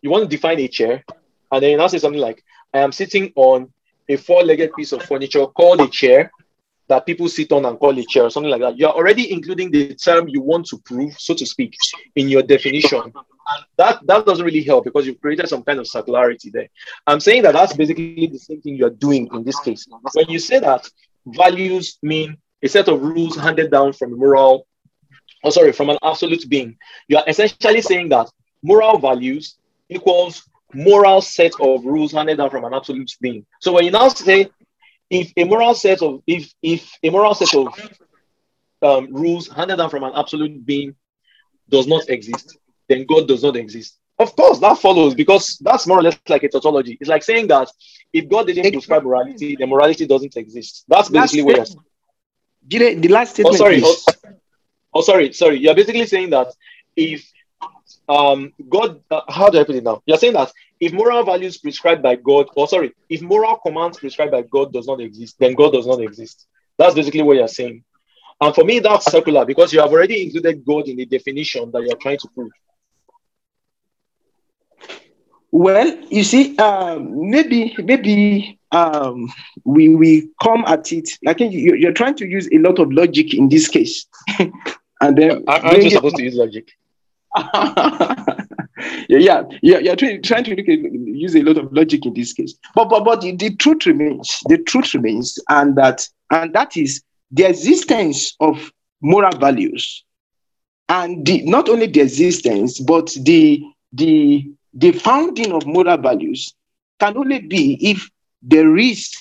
you want to define a chair, and then you now say something like, I am sitting on a four-legged piece of furniture called a chair that people sit on and call a chair or something like that. You're already including the term you want to prove, so to speak, in your definition. And that, that doesn't really help because you've created some kind of circularity there. I'm saying that that's basically the same thing you're doing in this case. When you say that values mean a set of rules handed down from a moral, oh sorry, from an absolute being, you are essentially saying that moral values equals moral set of rules handed down from an absolute being. So when you now say if a moral set of if if a moral set of um, rules handed down from an absolute being does not exist, then God does not exist. Of course, that follows because that's more or less like a tautology. It's like saying that if God didn't prescribe morality, then morality doesn't exist. That's basically what you're saying. The last statement. Oh, sorry. Oh, oh, sorry. Sorry. You're basically saying that if um, God, uh, how do I put it now? You're saying that if moral values prescribed by God, or sorry, if moral commands prescribed by God does not exist, then God does not exist. That's basically what you're saying. And for me, that's circular because you have already included God in the definition that you're trying to prove. Well, you see, um, maybe maybe um, we we come at it. I think you, you're trying to use a lot of logic in this case, and then aren't you supposed to use logic? yeah, yeah, you're trying, trying to look at, use a lot of logic in this case. But but but the, the truth remains, the truth remains, and that and that is the existence of moral values, and the, not only the existence, but the the the founding of moral values can only be if there is,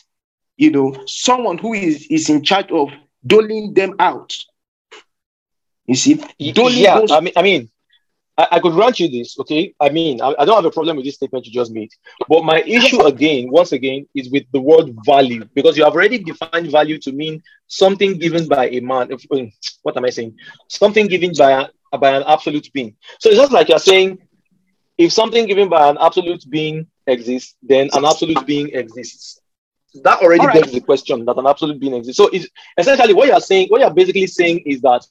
you know, someone who is, is in charge of doling them out. You see, doling yeah, those- I mean, I mean, I, I, could grant you this, okay? I mean, I, I, don't have a problem with this statement you just made. But my issue again, once again, is with the word value, because you have already defined value to mean something given by a man. Um, what am I saying? Something given by, a, by an absolute being. So it's just like you're saying, if something given by an absolute being exists, then an absolute being exists. That already right. begs the question that an absolute being exists. So it's essentially what you're saying, what you're basically saying is that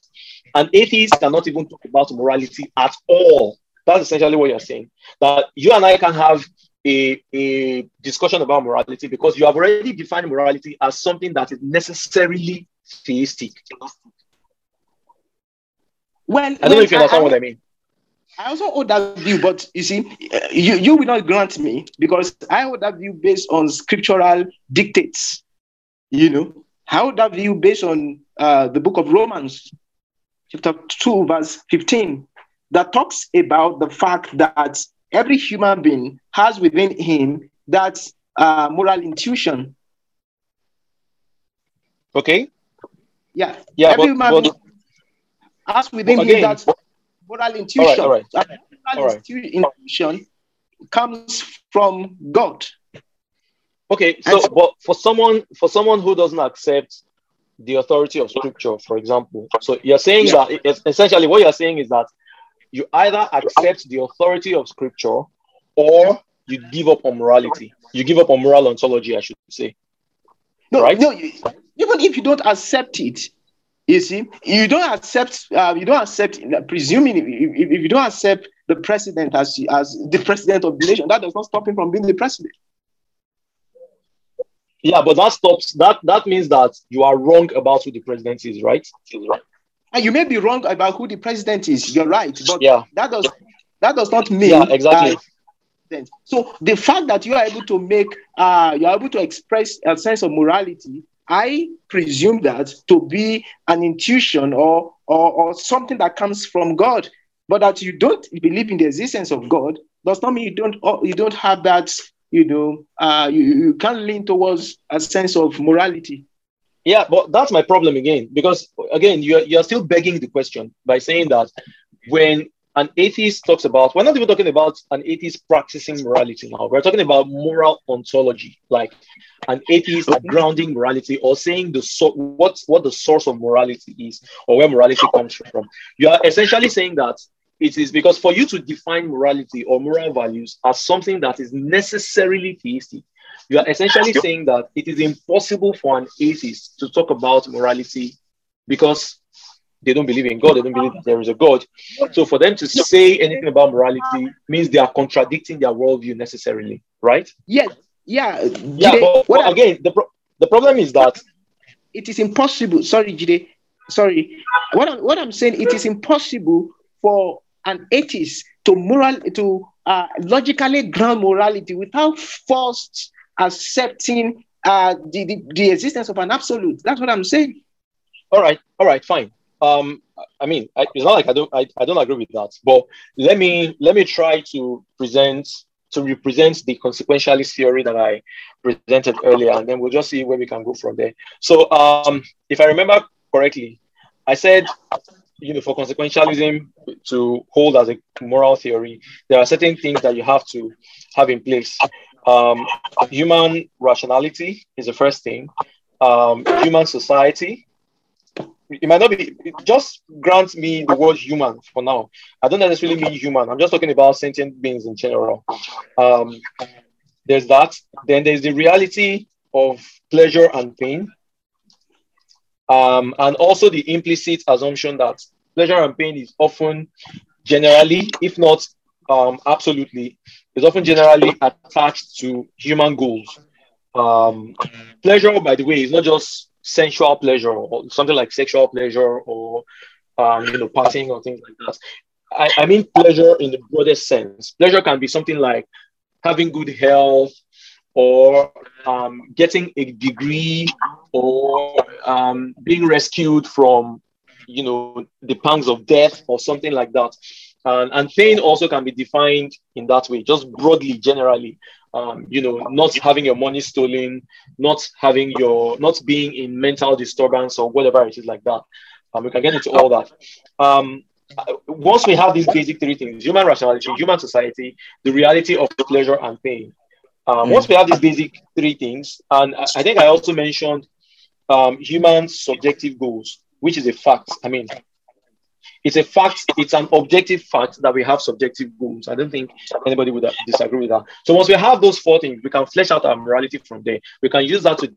an atheist cannot even talk about morality at all. That's essentially what you're saying. That you and I can have a, a discussion about morality because you have already defined morality as something that is necessarily theistic. Well, I don't know if you understand I, what I mean. I also hold that view, but you see, you, you will not grant me because I hold that view based on scriptural dictates. You know, I hold that view based on uh, the book of Romans, chapter 2, verse 15, that talks about the fact that every human being has within him that uh, moral intuition. Okay. Yeah. Yeah. Every but, human but, has within again, him that moral intuition. All right, all right. Right. intuition comes from God. Okay, so and, but for someone for someone who doesn't accept the authority of scripture, for example, so you're saying yeah. that essentially what you're saying is that you either accept the authority of scripture or you give up on morality. You give up on moral ontology, I should say. No, right? No, you, even if you don't accept it, you see, you don't accept. Uh, you don't accept. Presuming if, if, if, you don't accept the president as as the president of the nation, that does not stop him from being the president. Yeah, but that stops. That that means that you are wrong about who the president is, right? right. And you may be wrong about who the president is. You're right, but yeah. that does that does not mean yeah exactly. Uh, so the fact that you are able to make, uh, you are able to express a sense of morality I presume that to be an intuition or, or, or something that comes from God, but that you don't believe in the existence of God does not mean you don't you don't have that you know uh, you, you can't lean towards a sense of morality. Yeah, but that's my problem again because again you're you're still begging the question by saying that when an atheist talks about, we're not even talking about an atheist practicing morality now. We're talking about moral ontology, like an atheist grounding morality or saying the so, what, what the source of morality is or where morality comes from. You are essentially saying that it is because for you to define morality or moral values as something that is necessarily theistic, you are essentially saying that it is impossible for an atheist to talk about morality because they don't believe in God, they don't believe that there is a God. So for them to say anything about morality means they are contradicting their worldview necessarily, right? Yes. Yeah. Yeah, but, but again, the, pro- the problem is that it is impossible. Sorry, Jide. Sorry. What I'm, what I'm saying, it is impossible for an atheist to moral to uh, logically ground morality without first accepting uh, the, the, the existence of an absolute. That's what I'm saying. All right, all right, fine um i mean I, it's not like i don't I, I don't agree with that but let me let me try to present to represent the consequentialist theory that i presented earlier and then we'll just see where we can go from there. So um if i remember correctly i said you know for consequentialism to hold as a moral theory there are certain things that you have to have in place. Um, human rationality is the first thing. Um, human society it might not be just grant me the word human for now. I don't necessarily mean human. I'm just talking about sentient beings in general. Um, there's that. Then there's the reality of pleasure and pain. Um, and also the implicit assumption that pleasure and pain is often generally, if not um, absolutely, is often generally attached to human goals. Um, pleasure, by the way, is not just sensual pleasure or something like sexual pleasure or um, you know partying or things like that. I, I mean pleasure in the broadest sense. Pleasure can be something like having good health, or um, getting a degree, or um, being rescued from, you know, the pangs of death, or something like that. And, and pain also can be defined in that way, just broadly, generally. Um, you know, not having your money stolen, not having your, not being in mental disturbance or whatever it is like that. Um, we can get into all that. Um, once we have these basic three things human rationality, human society, the reality of pleasure and pain. Um, mm. Once we have these basic three things, and I think I also mentioned um, human subjective goals, which is a fact. I mean, it's a fact, it's an objective fact that we have subjective goals. I don't think anybody would disagree with that. So once we have those four things, we can flesh out our morality from there. We can use that to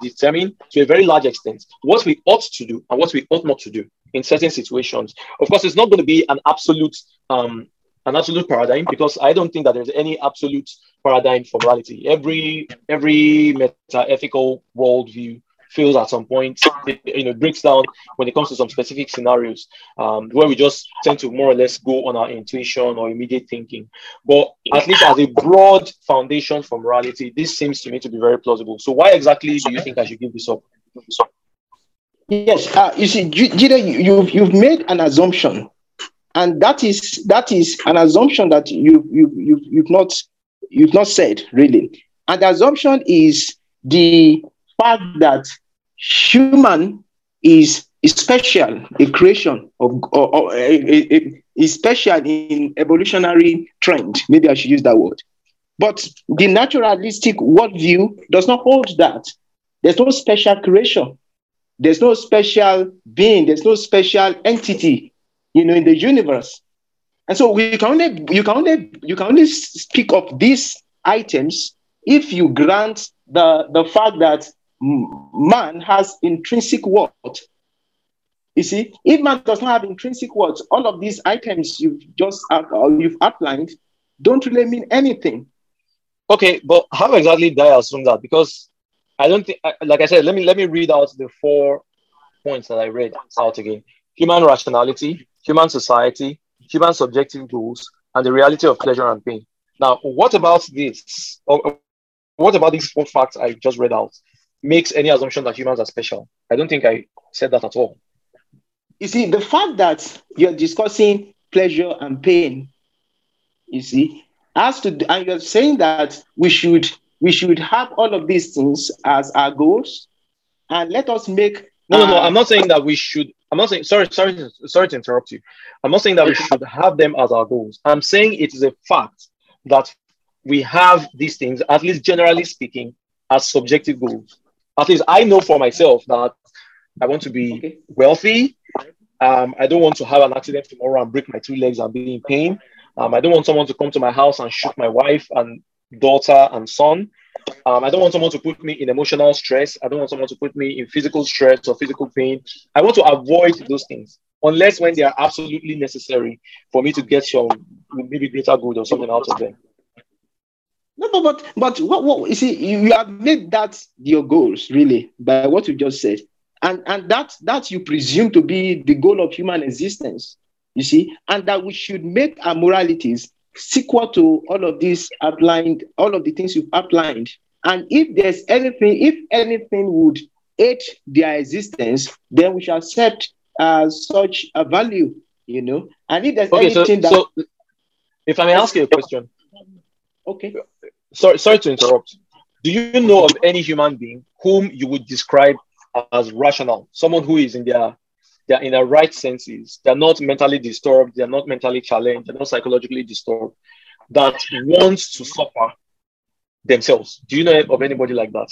determine to a very large extent what we ought to do and what we ought not to do in certain situations. Of course, it's not going to be an absolute um, an absolute paradigm because I don't think that there's any absolute paradigm for morality. Every every meta ethical worldview feels at some point, it, you know, breaks down when it comes to some specific scenarios um, where we just tend to more or less go on our intuition or immediate thinking. But at least as a broad foundation for morality, this seems to me to be very plausible. So why exactly do you think I should give this up? Yes, uh, you see, Jide, you've you've made an assumption, and that is that is an assumption that you you you you've not you've not said really, and the assumption is the fact that human is, special, a creation of, or, or a, a, a, special in evolutionary trend. Maybe I should use that word. But the naturalistic worldview does not hold that. There's no special creation. There's no special being. There's no special entity, you know, in the universe. And so we can only you can only you can only speak of these items if you grant the the fact that man has intrinsic worth. You see, if man does not have intrinsic worth, all of these items you've just you've outlined don't really mean anything. Okay, but how exactly do I assume that? Because I don't think, like I said, let me let me read out the four points that I read out again: human rationality, human society, human subjective goals, and the reality of pleasure and pain. Now, what about this? What about these four facts I just read out? Makes any assumption that humans are special. I don't think I said that at all. You see, the fact that you're discussing pleasure and pain, you see, as to and you're saying that we should we should have all of these things as our goals, and let us make. No, no, no. I'm not saying that we should. I'm not saying. Sorry, sorry, sorry to interrupt you. I'm not saying that we should have them as our goals. I'm saying it is a fact that we have these things, at least generally speaking, as subjective goals at least I know for myself that I want to be okay. wealthy. Um, I don't want to have an accident tomorrow and break my two legs and be in pain. Um, I don't want someone to come to my house and shoot my wife and daughter and son. Um, I don't want someone to put me in emotional stress. I don't want someone to put me in physical stress or physical pain. I want to avoid those things unless when they are absolutely necessary for me to get some maybe greater good or something out of them. No, but but, but what, what you see, you, have made that your goals really by what you just said, and and that that you presume to be the goal of human existence. You see, and that we should make our moralities sequel to all of these outlined, all of the things you've outlined. And if there's anything, if anything would aid their existence, then we shall accept uh, such a value, you know. And if there's okay, anything so, that, so if I may ask you a question, okay, sorry, sorry to interrupt. Do you know of any human being whom you would describe as rational? Someone who is in their they're in their right senses. They're not mentally disturbed. They're not mentally challenged. They're not psychologically disturbed. That wants to suffer themselves. Do you know of anybody like that?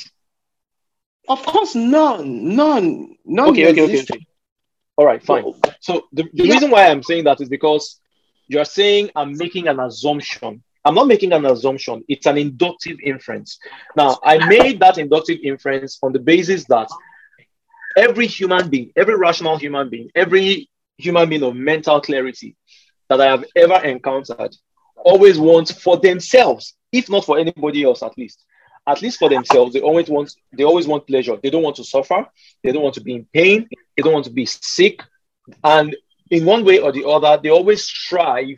Of course, none, none, none. Okay, okay, okay, okay. All right, fine. So the, the yeah. reason why I'm saying that is because you're saying I'm making an assumption I'm not making an assumption, it's an inductive inference. Now, I made that inductive inference on the basis that every human being, every rational human being, every human being of mental clarity that I have ever encountered always wants for themselves, if not for anybody else at least, at least for themselves, they always want they always want pleasure. They don't want to suffer, they don't want to be in pain, they don't want to be sick. And in one way or the other, they always strive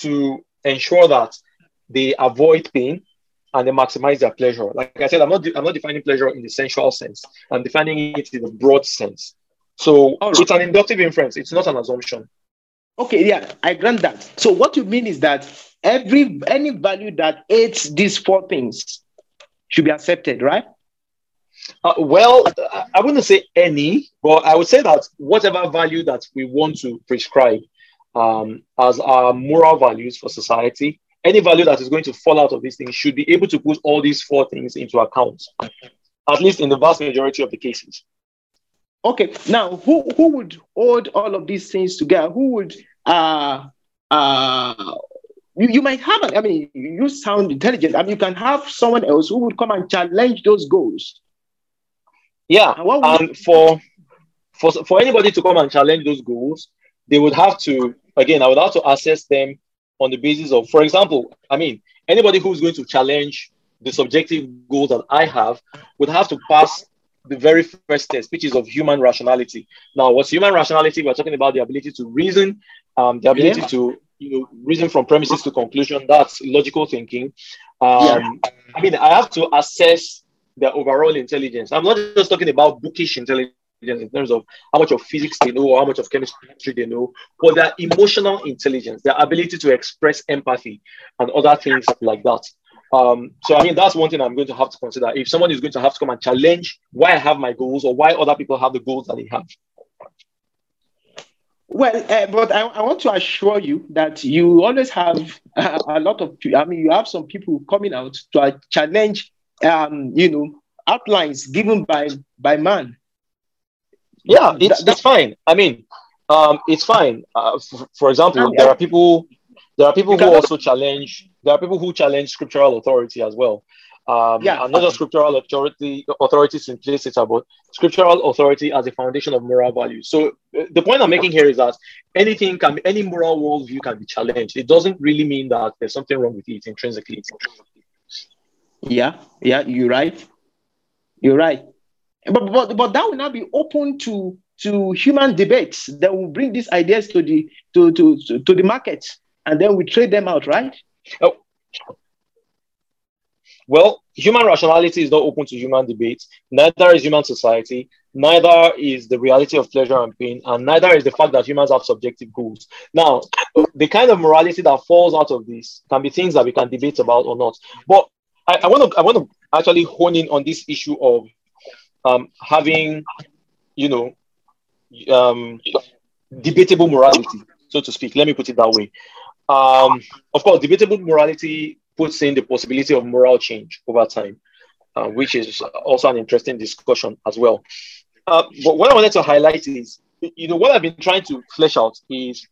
to ensure that they avoid pain and they maximize their pleasure. Like I said, I'm not I'm not defining pleasure in the sensual sense. I'm defining it in the broad sense. So right. it's an inductive inference. It's not an assumption. Okay, yeah, I grant that. So what you mean is that every any value that aids these four things should be accepted, right? Uh, well, I wouldn't say any, but I would say that whatever value that we want to prescribe um, as our moral values for society, any value that is going to fall out of these things should be able to put all these four things into account, at least in the vast majority of the cases. Okay, now who who would hold all of these things together? Who would uh uh you, you might have I mean you sound intelligent. I mean you can have someone else who would come and challenge those goals. Yeah, and, and for for for anybody to come and challenge those goals, they would have to again, I would have to assess them on the basis of, for example, I mean, anybody who's going to challenge the subjective goals that I have would have to pass the very first test, which is of human rationality. Now, what's human rationality? We're talking about the ability to reason, um, the ability yeah. to you know reason from premises to conclusion. That's logical thinking. Um, yeah. I mean, I have to assess their overall intelligence. I'm not just talking about bookish intelligence in terms of how much of physics they know or how much of chemistry they know, but their emotional intelligence, their ability to express empathy and other things like that. Um, so, I mean, that's one thing I'm going to have to consider. If someone is going to have to come and challenge why I have my goals or why other people have the goals that they have. Well, uh, but I, I, want to assure you that you always have a, a lot of, I mean, you have some people coming out to challenge, um, you know, outlines given by by man yeah, it's, it's fine. I mean, um, it's fine. Uh, for, for, example, there are people there are people who also challenge there are people who challenge scriptural authority as well. Um, yeah. and not just scriptural authority authority simpliciter, but scriptural authority as a foundation of moral values. So uh, the point I'm making here is that anything can be any moral worldview can be challenged. It doesn't really mean that there's something wrong with it intrinsically. Yeah, yeah, you're right. You're right. But, but, but that will not be open to, to human debates that will bring these ideas to the, to, to, to, to the market and then we trade them out, right? Oh. Well, human rationality is not open to human debates. Neither is human society. Neither is the reality of pleasure and pain, and neither is the fact that humans have subjective goals. Now, the kind of morality that falls out of this can be things that we can debate about or not. But I want to I want to actually hone in on this issue of um, having, you know, um, debatable morality, so to speak. Let me put it that way. Um, of course, debatable morality puts in the possibility of moral change over time, uh, which is also an interesting discussion as well. Uh, but what I wanted to highlight is, you know, what I've been trying to flesh out is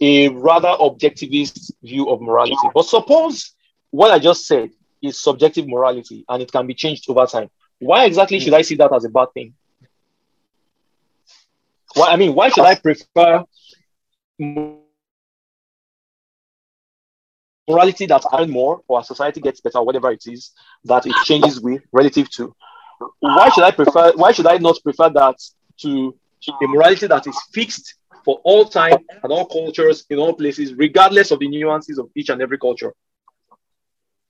a rather objectivist view of morality. But suppose what I just said is subjective morality and it can be changed over time. Why exactly should I see that as a bad thing? Why, I mean, why should I prefer morality that I more or society gets better, whatever it is that it changes with relative to? Why should I prefer? Why should I not prefer that to, to a morality that is fixed for all time and all cultures in all places, regardless of the nuances of each and every culture?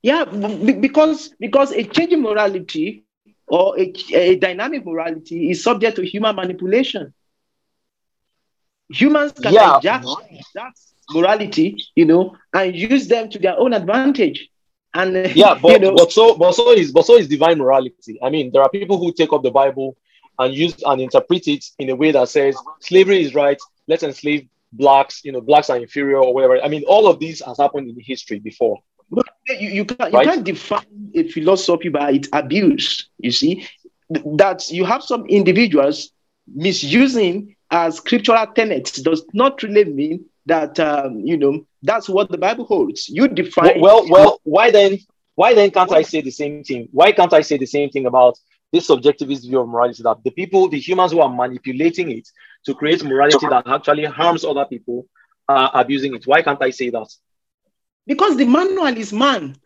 Yeah, because because a changing morality or a, a dynamic morality is subject to human manipulation. Humans can yeah. hijack that morality, you know, and use them to their own advantage. And yeah, but, you know, but so but so is but so is divine morality. I mean, there are people who take up the Bible and use and interpret it in a way that says slavery is right, let's enslave blacks, you know, blacks are inferior or whatever. I mean, all of these has happened in history before. You, you, can't, you can't define a philosophy by its abuse. You see, that you have some individuals misusing as scriptural tenets does not really mean that um, you know that's what the Bible holds. You define. Well, well, well, why then? Why then can't I say the same thing? Why can't I say the same thing about this subjectivist view of morality that the people, the humans who are manipulating it to create morality that actually harms other people are abusing it? Why can't I say that? Because the manual is man.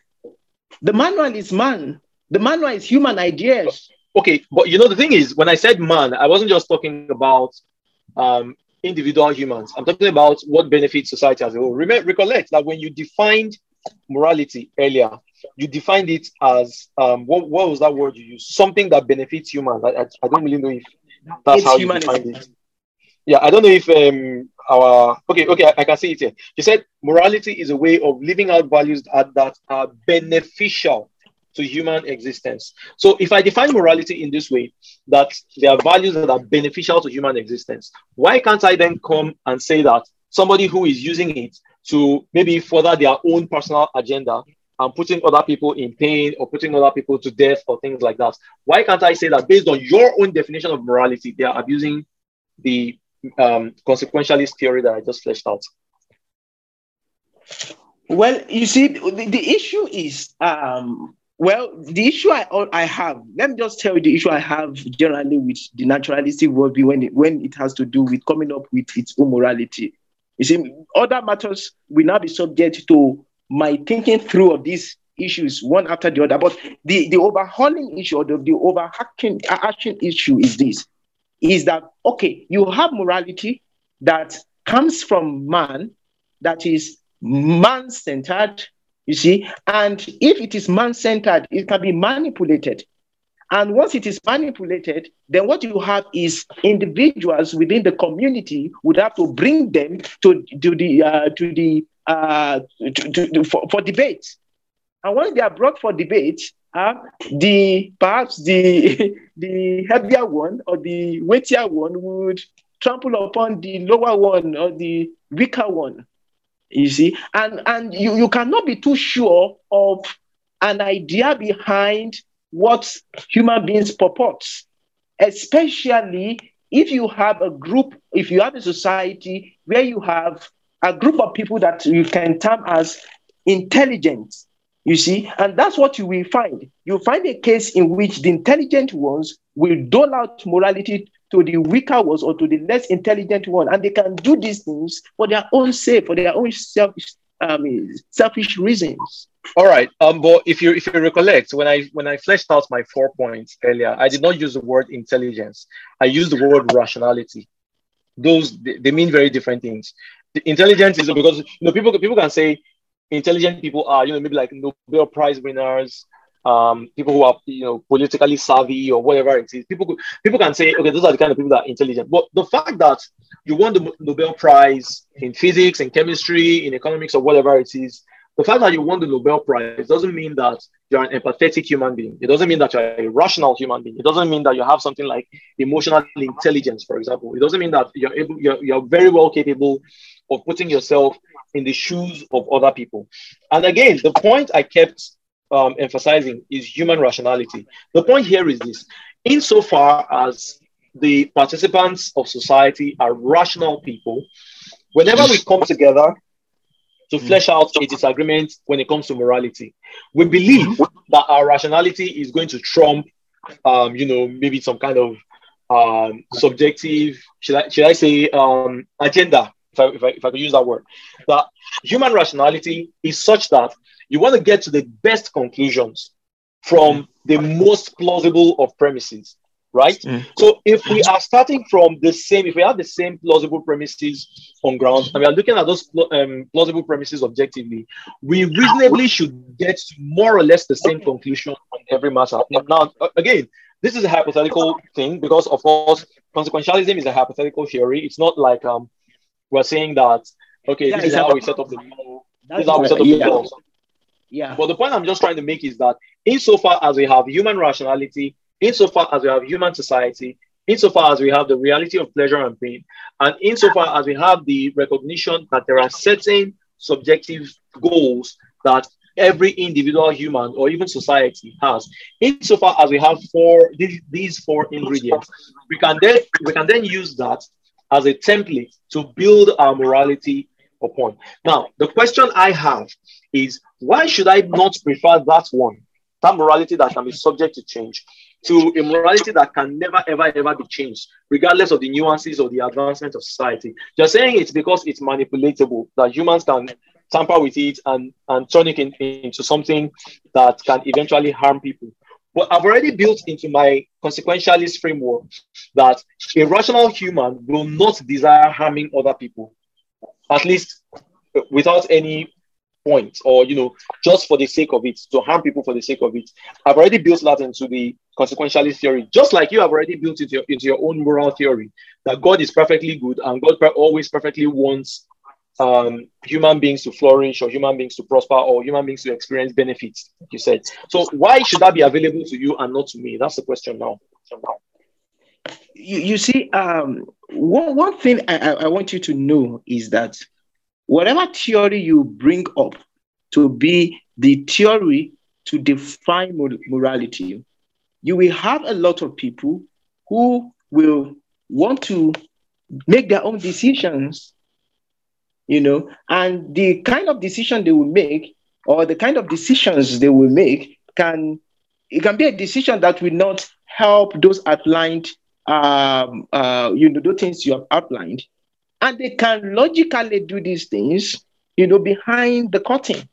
The manual is man. The manual is human ideas. Okay, but you know the thing is, when I said man, I wasn't just talking about um, individual humans. I'm talking about what benefits society as a whole. Remember, recollect that when you defined morality earlier, you defined it as um, what, what was that word you used? Something that benefits humans. I, I, I don't really know if that's It's how you defined it. Yeah, I don't know if um our okay okay I, I can see it here. You said morality is a way of living out values that, that are beneficial to human existence. So if I define morality in this way, that there are values that are beneficial to human existence, why can't I then come and say that somebody who is using it to maybe further their own personal agenda and putting other people in pain or putting other people to death or things like that, why can't I say that based on your own definition of morality, they are abusing the um, consequentialist theory that I just fleshed out? Well, you see, the, the issue is, um, well, the issue I I have. Let me just tell you the issue I have generally with the naturalistic worldview when it, when it has to do with coming up with its own morality. You see, other matters will now be subject to my thinking through of these issues one after the other. But the, the overhauling issue or the, the overarching action issue is this: is that okay? You have morality that comes from man, that is man centered, you see. And if it is man centered, it can be manipulated. And once it is manipulated, then what you have is individuals within the community would have to bring them to, to the uh, to the uh, to, to, for, for debate. And once they are brought for debate, uh, the perhaps the the heavier one or the weightier one would trample upon the lower one or the weaker one. You see, and and you, you cannot be too sure of an idea behind what human beings purports, especially if you have a group, if you have a society where you have a group of people that you can term as intelligent, you see, and that's what you will find. You'll find a case in which the intelligent ones will dole out morality to the weaker ones or to the less intelligent one, and they can do these things for their own sake, for their own selfish, um, selfish reasons. All right. Um, but if you if you recollect, when I when I fleshed out my four points earlier, I did not use the word intelligence. I used the word rationality. Those they, they mean very different things. The intelligence is because you know people people can say intelligent people are you know maybe like Nobel Prize winners, um, people who are you know politically savvy or whatever it is. People people can say okay, those are the kind of people that are intelligent. But the fact that you won the Nobel Prize in physics, in chemistry, in economics, or whatever it is, the fact that you won the Nobel Prize doesn't mean that you're an empathetic human being. It doesn't mean that you're a rational human being. It doesn't mean that you have something like emotional intelligence, for example. It doesn't mean that you're able, you're, you're very well capable of putting yourself in the shoes of other people. And again, the point I kept um, emphasizing is human rationality. The point here is this: insofar as the participants of society are rational people, whenever we come together to flesh out a disagreement when it comes to morality. We believe that our rationality is going to trump, um, you know, maybe some kind of um, subjective, should I, should I say, um, agenda, if I, if, I, if I could use that word. That human rationality is such that you want to get to the best conclusions from the most plausible of premises right? Mm. So if we are starting from the same, if we have the same plausible premises on ground, and we are looking at those um, plausible premises objectively, we reasonably should get to more or less the same conclusion on every matter. Now, again, this is a hypothetical thing because, of course, consequentialism is a hypothetical theory. It's not like um, we're saying that okay, Yeah, this is it's how we set up the law. This is how we set up the yeah. Yeah. But the point I'm just trying to make is that insofar as we have human rationality, insofar as we have human society, insofar as we have the reality of pleasure and pain, and insofar as we have the recognition that there are certain subjective goals that every individual human or even society has, insofar as we have four these, four ingredients, we can then we can then use that as a template to build our morality upon. Now, the question I have is why should I not prefer that one, that morality that can be subject to change, to a morality that can never, ever, ever be changed, regardless of the nuances of the advancement of society? You're saying it's because it's manipulatable, that humans can tamper with it and, and turn it in- into something that can eventually harm people. But I've already built into my consequentialist framework that a rational human will not desire harming other people, at least without any point or you know just for the sake of it to harm people for the sake of it i've already built that into the consequentialist theory just like you have already built into your, into your own moral theory that god is perfectly good and god always perfectly wants um, human beings to flourish or human beings to prosper or human beings to experience benefits, you said. So why should that be available to you and not to me? That's the question now. You, you see, um, one, one thing I, I want you to know is that whatever theory you bring up to be the theory to define morality, you will have a lot of people who will want to make their own decisions you know, and the kind of decision they will make or the kind of decisions they will make can it can be a decision that will not help those outlined um, uh, you know, those things you have outlined. And they can logically do these things, you know, behind the curtain.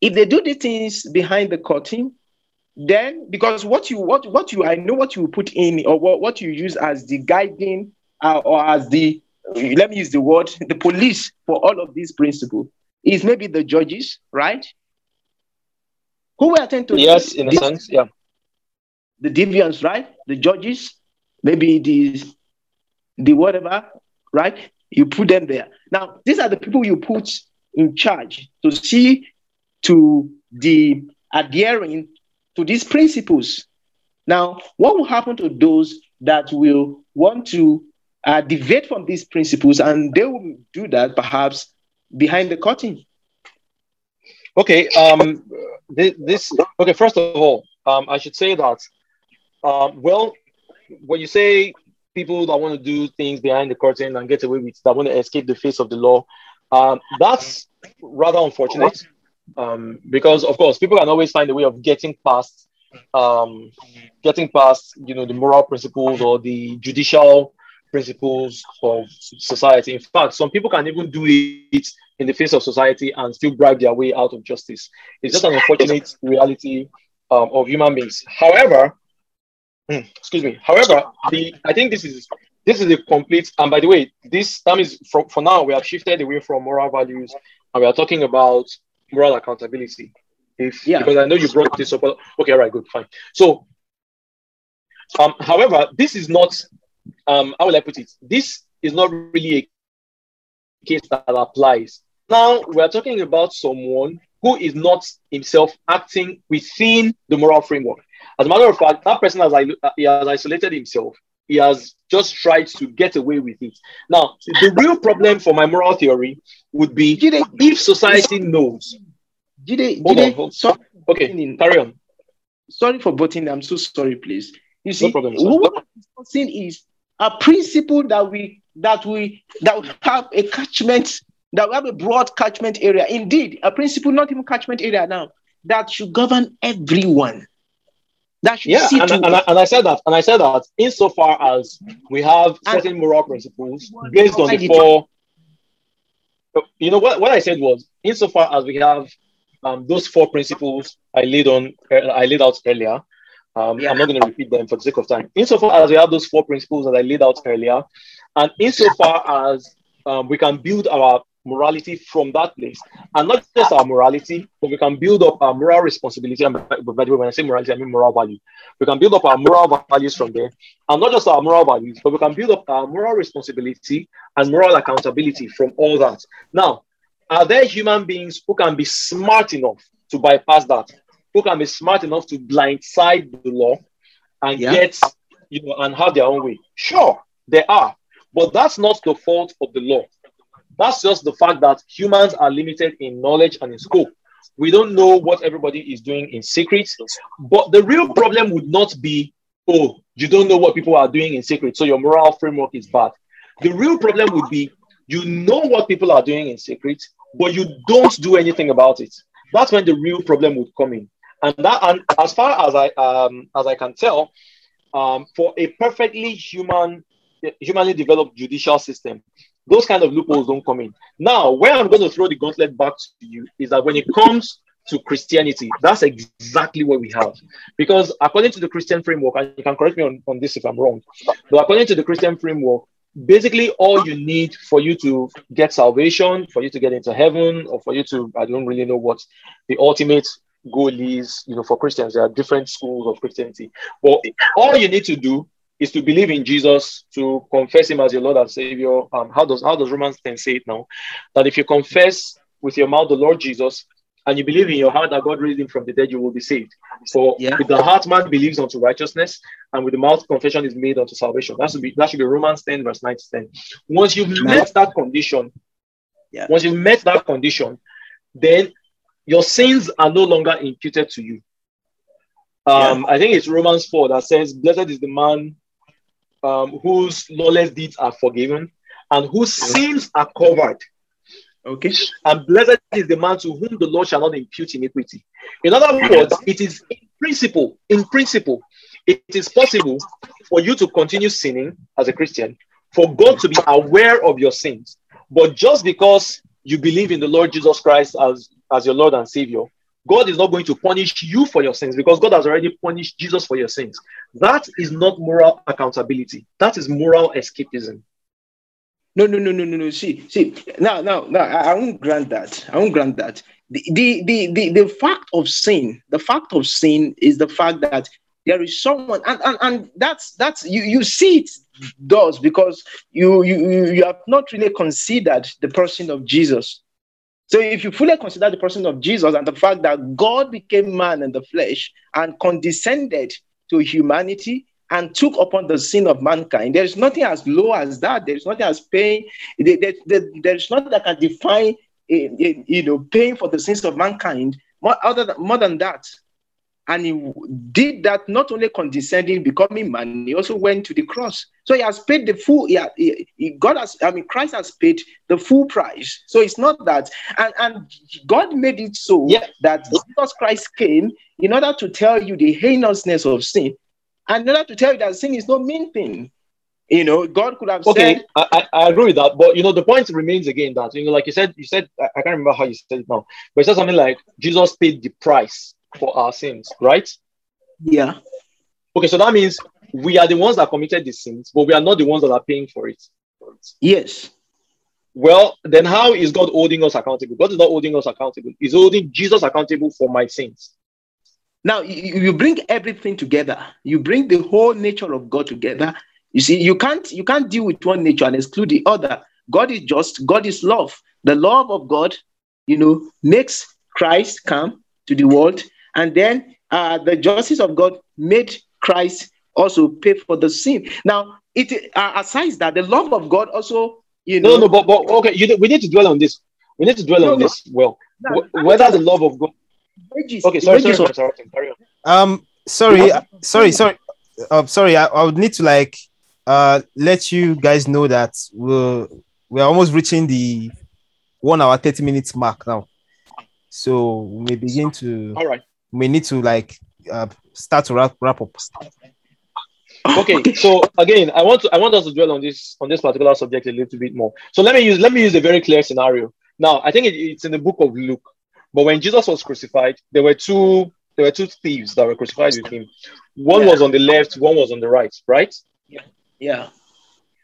If they do the things behind the curtain, then because what you what what you I know what you put in or what, what you use as the guiding uh, or as the let me use the word, the police for all of these principles is maybe the judges, right? Who will attend to Yes, in a sense, yeah. The deviants, right? The judges, maybe the the whatever, right? You put them there. Now, these are the people you put in charge to see to the adhering to these principles. Now, what will happen to those that will want to uh, deviate from these principles, and they will do that perhaps behind the curtain. Okay. Um, this. Okay. First of all, um, I should say that. Um, well, when you say people that want to do things behind the curtain and get away with that want to escape the face of the law, um, that's rather unfortunate. Um, because of course people can always find a way of getting past um, getting past you know the moral principles or the judicial principles of society. In fact, some people can even do it in the face of society and still bribe their way out of justice. It's just an unfortunate reality um, of human beings. However, excuse me. However, the I think this is this is a complete. And by the way, this time is for, for now we have shifted away from moral values and we are talking about moral accountability. If yeah. because I know you brought this up. Okay, all right, good, fine. So, um, however, this is not um, how will I put it? This is not really a case that applies. Now we are talking about someone who is not himself acting within the moral framework. As a matter of fact, that person has, he has isolated himself. He has just tried to get away with it. Now, the real problem for my moral theory would be if society knows. Jide, hold on, hold. Sorry, okay, carry on. Sorry for butting. I'm so sorry, please. You see, no problem, what I'm discussing is a principle that we that we that we have a catchment that we have a broad catchment area. Indeed, a principle, not even catchment area now, that should govern everyone. That should yeah, and, and, I, and I said that, and I said that insofar as we have certain moral principles based on the four. You know what? What I said was, insofar as we have um, those four principles I laid on, I laid out earlier, um, yeah. I'm not going to repeat them for the sake of time. Insofar as we have those four principles that I laid out earlier, and insofar as um, we can build our morality from that place, and not just our morality, but we can build up our moral responsibility. And by, the way, when I say morality, I mean moral value. We can build up our moral values from there, and not just our moral values, but we can build up our moral responsibility and moral accountability from all that. Now, are there human beings who can be smart enough to bypass that? who can be smart enough to blindside the law and yeah. get, you know, and have their own way. Sure, there are, but that's not the fault of the law. That's just the fact that humans are limited in knowledge and in scope. We don't know what everybody is doing in secret. But the real problem would not be, oh, you don't know what people are doing in secret, so your moral framework is bad. The real problem would be, you know what people are doing in secret, but you don't do anything about it. That's when the real problem would come in and that and as far as I um as I can tell, um, for a perfectly human humanly developed judicial system, those kind of loopholes don't come in. Now, where I'm going to throw the gauntlet back to you is that when it comes to Christianity, that's exactly what we have. Because according to the Christian framework, and you can correct me on, on this if I'm wrong, but according to the Christian framework, basically all you need for you to get salvation, for you to get into heaven, or for you to, I don't really know what the ultimate goal is, you know, for Christians. There are different schools of Christianity. But all you need to do is to believe in Jesus, to confess him as your Lord and Savior. Um, how does how does Romans 10 say it now? That if you confess with your mouth the Lord Jesus and you believe in your heart that God raised him from the dead, you will be saved. For yeah. with the heart man believes unto righteousness, and with the mouth confession is made unto salvation. That should be that should be Romans 10, verse 9 to 10. Once you've met that condition, yeah. once you've met that condition, then your sins are no longer imputed to you. Um. I think it's Romans 4 that says, Blessed is the man um, whose lawless deeds are forgiven and whose sins are covered. Okay. And blessed is the man to whom the Lord shall not impute iniquity. In other words, it is in principle, in principle, it is possible for you to continue sinning as a Christian, for God to be aware of your sins. But just because you believe in the Lord Jesus Christ as, as your Lord and Savior, God is not going to punish you for your sins because God has already punished Jesus for your sins. That is not moral accountability. That is moral escapism. No, no, no, no, no, no. See, see, now, now, now, I, won't grant that. I won't grant that. The, the, the, the, the fact of sin, the fact of sin is the fact that there is someone, and, and, and that's that's you, you see it does because you, you you have not really considered the person of Jesus. So if you fully consider the person of Jesus and the fact that God became man in the flesh and condescended to humanity and took upon the sin of mankind, there is nothing as low as that. There is nothing as pain. There, is nothing that can define, eh, eh, you know, pain for the sins of mankind more, other than, more than that. And he did that not only condescending, becoming man, he also went to the cross. So he has paid the full, he, he, God has, I mean, Christ has paid the full price. So it's not that, and, and God made it so yeah. that Jesus Christ came in order to tell you the heinousness of sin, and in order to tell you that sin is no mean thing. You know, God could have okay, said. I, I agree with that, but you know, the point remains again that you know, like you said, you said I, I can't remember how you said it now, but it said something like Jesus paid the price for our sins, right? Yeah. Okay, so that means we are the ones that committed the sins, but we are not the ones that are paying for it. Yes. Well, then how is God holding us accountable? God is not holding us accountable. He's holding Jesus accountable for my sins. Now you, bring everything together. You bring the whole nature of God together. You see, you can't you can't deal with one nature and exclude the other. God is just. God is love. The love of God, you know, makes Christ come to the world and then uh, the justice of God made Christ also pay for the sin. Now, it uh, aside that, the love of God also, you know. No, no, but, but okay, you, we need to dwell on this. We need to dwell no, on no. this well. No, whether the love of God. Wages, okay, sorry, sorry, sorry, sorry, carry on. Um, sorry, sorry, sorry. Uh, sorry, I, I would need to like uh let you guys know that we're we're almost reaching the one hour 30 minutes mark now. So we may begin to all right we need to like uh, start to wrap, wrap up. Okay, so again, I want to I want us to dwell on this on this particular subject a little bit more. So let me use let me use a very clear scenario. Now, I think it, it's in the book of Luke. But when Jesus was crucified, there were two there were two thieves that were crucified with him. One yeah. was on the left, one was on the right, right? Yeah. Yeah.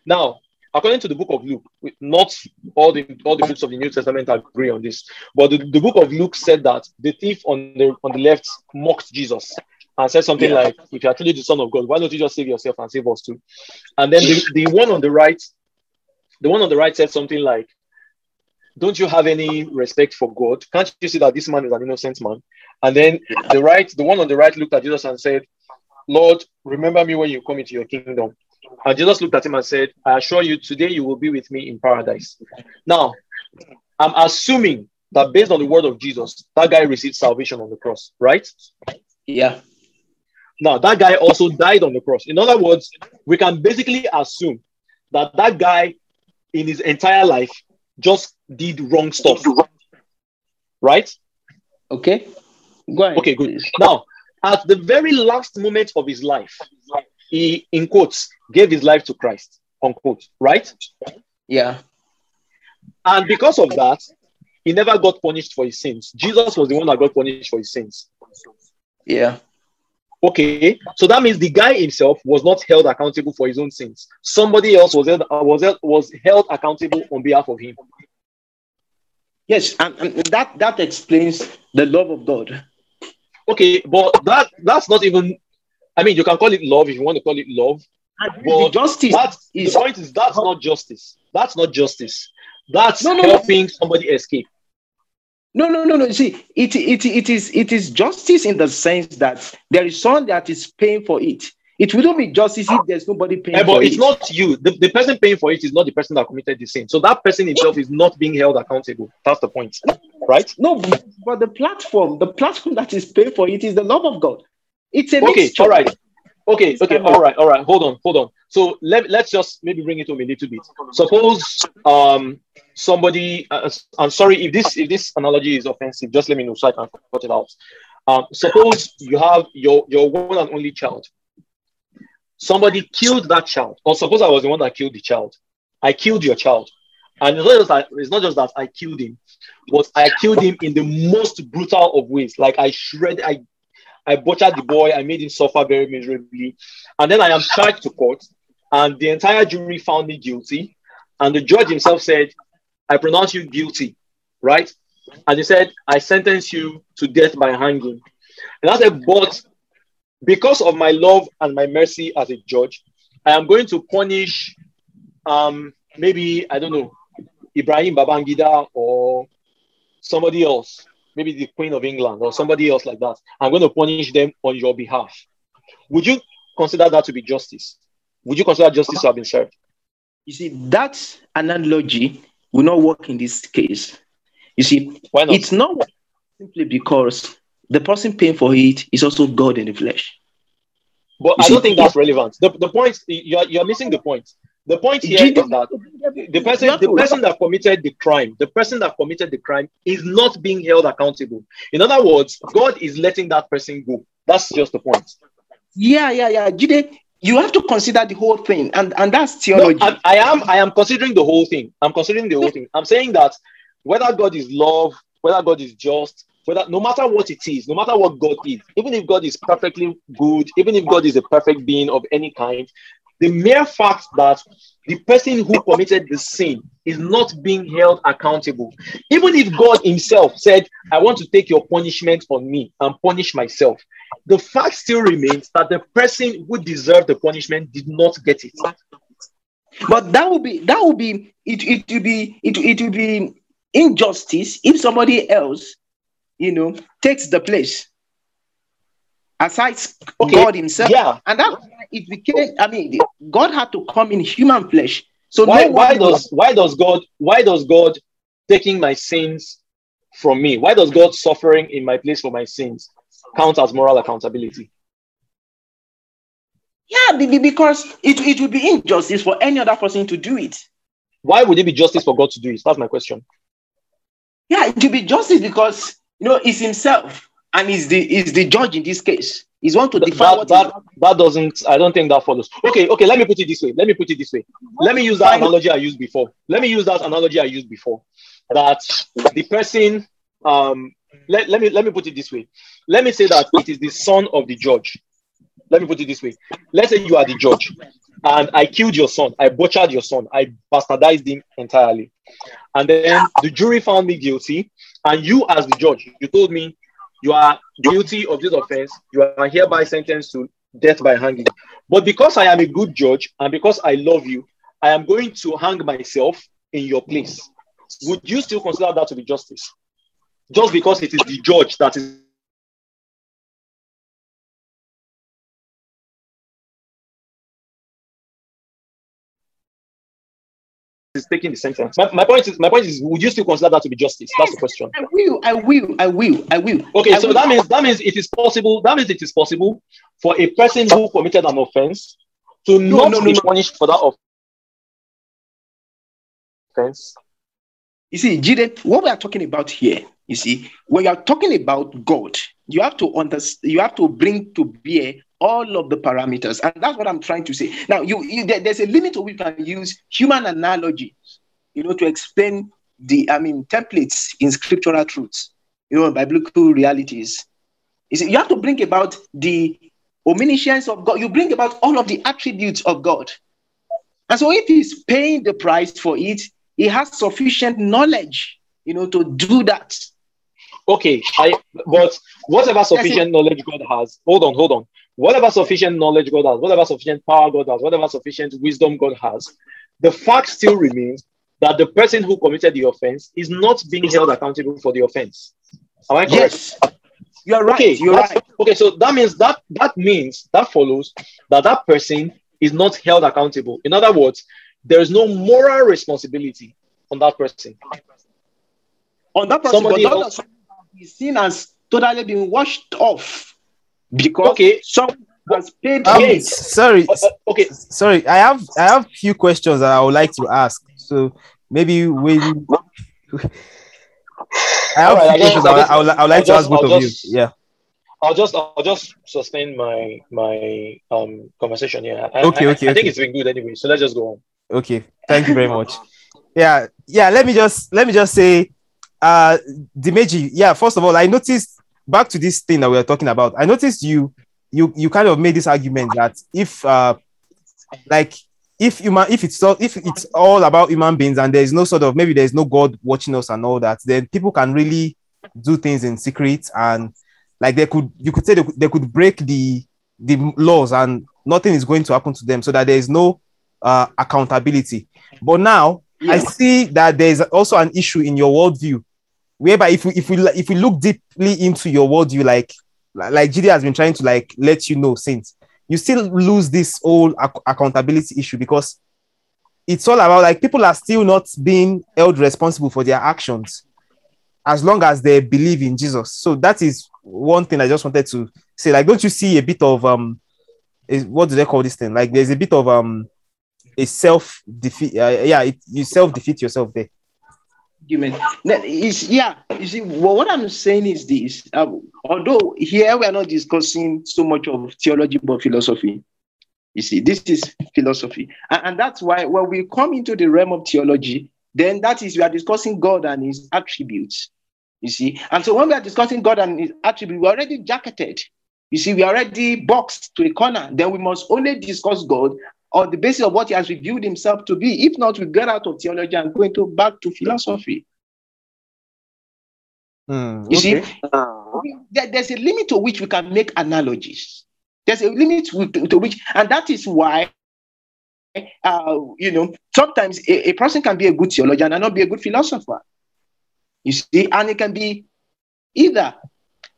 Now, according to the book of Luke, not all the all the books of the New Testament agree on this, but the, the book of Luke said that the thief on the on the left mocked Jesus and said something yeah. like, "If you are truly the Son of God, why don't you just save yourself and save us too?" And then the, the one on the right, the one on the right said something like, "Don't you have any respect for God? Can't you see that this man is an innocent man?" And then the right, the one on the right looked at Jesus and said, "Lord, remember me when you come into your kingdom." And Jesus looked at him and said, I assure you, today you will be with me in paradise. Now, I'm assuming that based on the word of Jesus, that guy received salvation on the cross, right? Yeah. Now, that guy also died on the cross. In other words, we can basically assume that that guy in his entire life just did wrong stuff. Right? Okay. Go ahead. Okay, good. Now, at the very last moment of his life, he, in quotes, gave his life to Christ, unquote, right? Yeah. And because of that, he never got punished for his sins. Jesus was the one that got punished for his sins. Yeah. Okay, so that means the guy himself was not held accountable for his own sins. Somebody else was held, was held, was held accountable on behalf of him. Yes, and, and that that explains the love of God. Okay, but that that's not even. I mean, you can call it love if you want to call it love. But justice. That's, is, the point is that's not justice. That's not justice. That's No, no, helping somebody escape. No, no, no, no. See, it, it, it is it is justice in the sense that there is someone that is paying for it. It will not be justice if there's nobody paying eh, for but it. it's not you. The, the person paying for it is not the person that committed the sin. So that person himself is not being held accountable. That's the point, right? No, but the platform, the platform that is paying for it is the love of God. It's a Okay, mixture. all right. Okay, okay, all right, all right. Hold on, hold on. So let, let's just maybe bring it home a little bit. Suppose um somebody uh, I'm sorry if this if this analogy is offensive, just let me know so I can cut it out. Um, suppose you have your your one and only child. Somebody killed that child, or suppose I was the one that killed the child. I killed your child. And it's not just that I killed him, but I killed him in the most brutal of ways. Like I shred, I I butchered the boy, I made him suffer very miserably. And then I am charged to court, and the entire jury found me guilty. And the judge himself said, I pronounce you guilty, right? And he said, I sentence you to death by hanging. And I said, but because of my love and my mercy as a judge, I am going to punish um maybe I don't know Ibrahim Babangida or somebody else, maybe the Queen of England or somebody else like that. I'm going to punish them on your behalf. Would you consider that to be justice? Would you consider justice to have been served? You see, that analogy will not work in this case. You see, Why not? it's not simply because the person paying for it is also God in the flesh. But You I don't think that's relevant. The, the point you're, you're missing the point. The point here is that the person the person that committed the crime the person that committed the crime is not being held accountable in other words god is letting that person go that's just the point Yeah, yeah, yeah. Jide, you have to consider the whole thing, and, and that's no, theology. I'm, I am i am considering the whole thing i'm considering the whole thing i'm saying that whether god is love whether god is just whether no matter what it is no matter what god is even if god is perfectly good even if god is a perfect being of any kind the mere fact that the person who committed the sin is not being held accountable. Even if God Himself said, I want to take your punishment on me and punish myself, the fact still remains that the person who deserved the punishment did not get it. But that would be that would be it. It will be it. It will be injustice if somebody else, you know, takes the place. Aside Okay, God Himself, Yeah. and that it became. I mean, God had to come in human flesh. So Why, no why does why does God why does God taking my sins from me? Why does God suffering in my place for my sins count as moral accountability? Yeah, be- be- because it, it would be injustice for any other person to do it. Why would it be justice for God to do it? That's my question. Yeah, it would be justice because you know it's himself and he's the is the judge in this case. He's one to define that, what that, that doesn't i don't think that follows okay okay let me put it this way let me put it this way let me use that analogy i used before let me use that analogy i used before that the person um let, let me let me put it this way. Let me say that it is the son of the judge. Let me put it this way. Let's say you are the judge and i killed your son. I butchered your son. I bastardized him entirely. And then the jury found me guilty and you as the judge you told me you are guilty of this offense. You are hereby sentenced to death by hanging. But because i am a good judge and because i love you i am going to hang myself in your place. Would you still consider that to be justice just because it is the judge that is is taking the sentence. My, my point is, my point is, would you still consider that to be justice? That's the question. I will, I will, I will, I will. Okay, I so will. that means that means it is possible. That means it is possible for a person who committed an offense to No, not no, no, be punished for that offense. You see, Jide, what we are talking about here, you see, when you are talking about God, you have to understand, you have to bring to bear all of the parameters, and that's what I'm trying to say. Now, you, you there- there's a limit to which you can use human analogies, you know, to explain the I mean templates in scriptural truths, you know, biblical realities. You, see, you have to bring about the omniscience of God. You bring about all of the attributes of God. And so if he's paying the price for it, he has sufficient knowledge, you know, to do that. Okay, I but whatever sufficient knowledge God has, hold on, hold on. Whatever sufficient knowledge God has, whatever sufficient power God has, whatever sufficient wisdom God has, the fact still remains that the person who committed the offense is not being held accountable for the offense. Am I correct? Yes. You're right. Okay, you're right. Okay, so that means that that means that follows that that person is not held accountable. In other words, there is no moral responsibility on that person. On that person, Somebody but else, is seen as totally been washed off because okay. someone has paid. Um, sorry, uh, uh, okay. Sorry, I have I have few questions that I would like to ask. So maybe we. I have right, questions. I, I, would, I would like just, to ask both I'll of just, you. Yeah. I'll just I'll just sustain my my um conversation here. I, okay, okay. I, I think it's been good anyway. So let's just go on. Okay. Thank you very much. yeah, yeah. Let me just let me just say, uh, Dimeji. Yeah. First of all, I noticed back to this thing that we are talking about. I noticed you you you kind of made this argument that if uh like if human if it's all if it's all about human beings and there's no sort of maybe there's no god watching us and all that then people can really do things in secret and like they could you could say they, they could break the the laws and nothing is going to happen to them so that there is no uh, accountability but now yeah. i see that there's also an issue in your worldview whereby if we if we if we look deeply into your worldview like like Jide has been trying to like let you know since you still lose this whole ac- accountability issue because it's all about like people are still not being held responsible for their actions as long as they believe in Jesus. So that is one thing I just wanted to say. Like, don't you see a bit of um, is, what do they call this thing? Like, there's a bit of um, a self defeat. Uh, yeah, it, you self defeat yourself there you argument. yeah, you see, well, what I'm saying is this. Um, although here we are not discussing so much of theology but philosophy. You see, this is philosophy. And, and that's why when we come into the realm of theology, then that is we are discussing God and his attributes. You see, and so when we are discussing God and his attributes, we're already jacketed. You see, we are already boxed to a corner. Then we must only discuss God on the basis of what he has revealed himself to be. If not, we get out of theology and go into back to philosophy. Mm, you okay. see, there, there's a limit to which we can make analogies. There's a limit to, to which, and that is why, uh, you know, sometimes a, a, person can be a good theologian and not be a good philosopher. You see, and it can be either.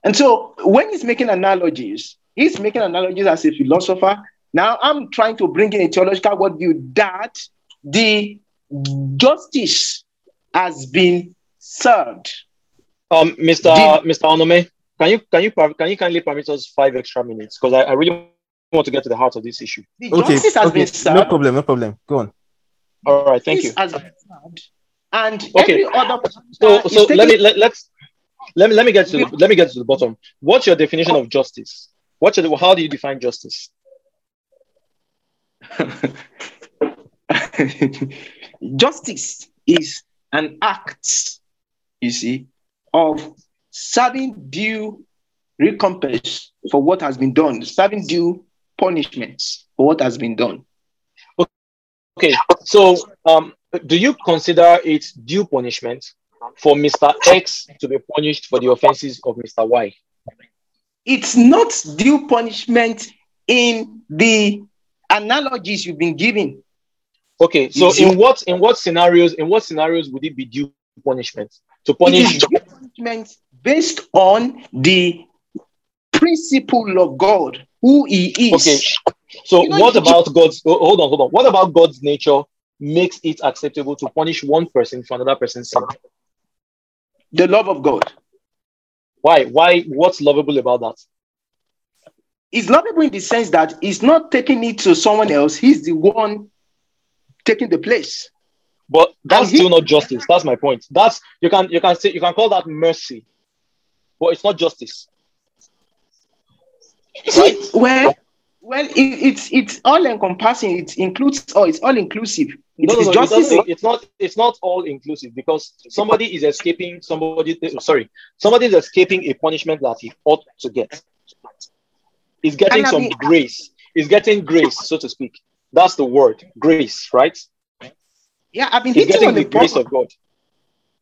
And so when he's making analogies, he's making analogies as a philosopher now I'm trying to bring in a theological worldview that the justice has been served. Um, Mr. The, Mr. Onome, can you can you can you kindly permit us five extra minutes because I, I really want to get to the heart of this issue. The okay, justice has okay. been served. No problem, no problem. Go on. All right, thank you. Has been served, and okay. every other so so let me let, let's let me let me get to the, let me get to the bottom. What's your definition of justice? What's your, how do you define justice? Justice is an act, you see, of serving due recompense for what has been done, serving due punishments for what has been done. Okay, so um, do you consider it due punishment for Mr. X to be punished for the offenses of Mr. Y? It's not due punishment in the analogies you've been giving. Okay, so in what in what scenarios in what scenarios would it be due punishment to punish punishment based on the principle of God, who He is. Okay, so you know, what about God's? Oh, hold on, hold on. What about God's nature makes it acceptable to punish one person for another person's sin? The love of God. Why? Why? What's lovable about that? He's lovable in the sense that he's not taking it to someone else, he's the one taking the place. But that's still not justice. That's my point. That's you can you can say you can call that mercy, but it's not justice. Right? Well, Well, it, it's it's all encompassing. It includes all. It's all inclusive. no, no, no, justice. It it's not. It's not all inclusive because somebody is escaping. Somebody, sorry, somebody is escaping a punishment that he ought to get. He's getting some mean, grace. He's getting grace, so to speak. That's the word, grace, right? Yeah, I've been He's getting the, the grace of God.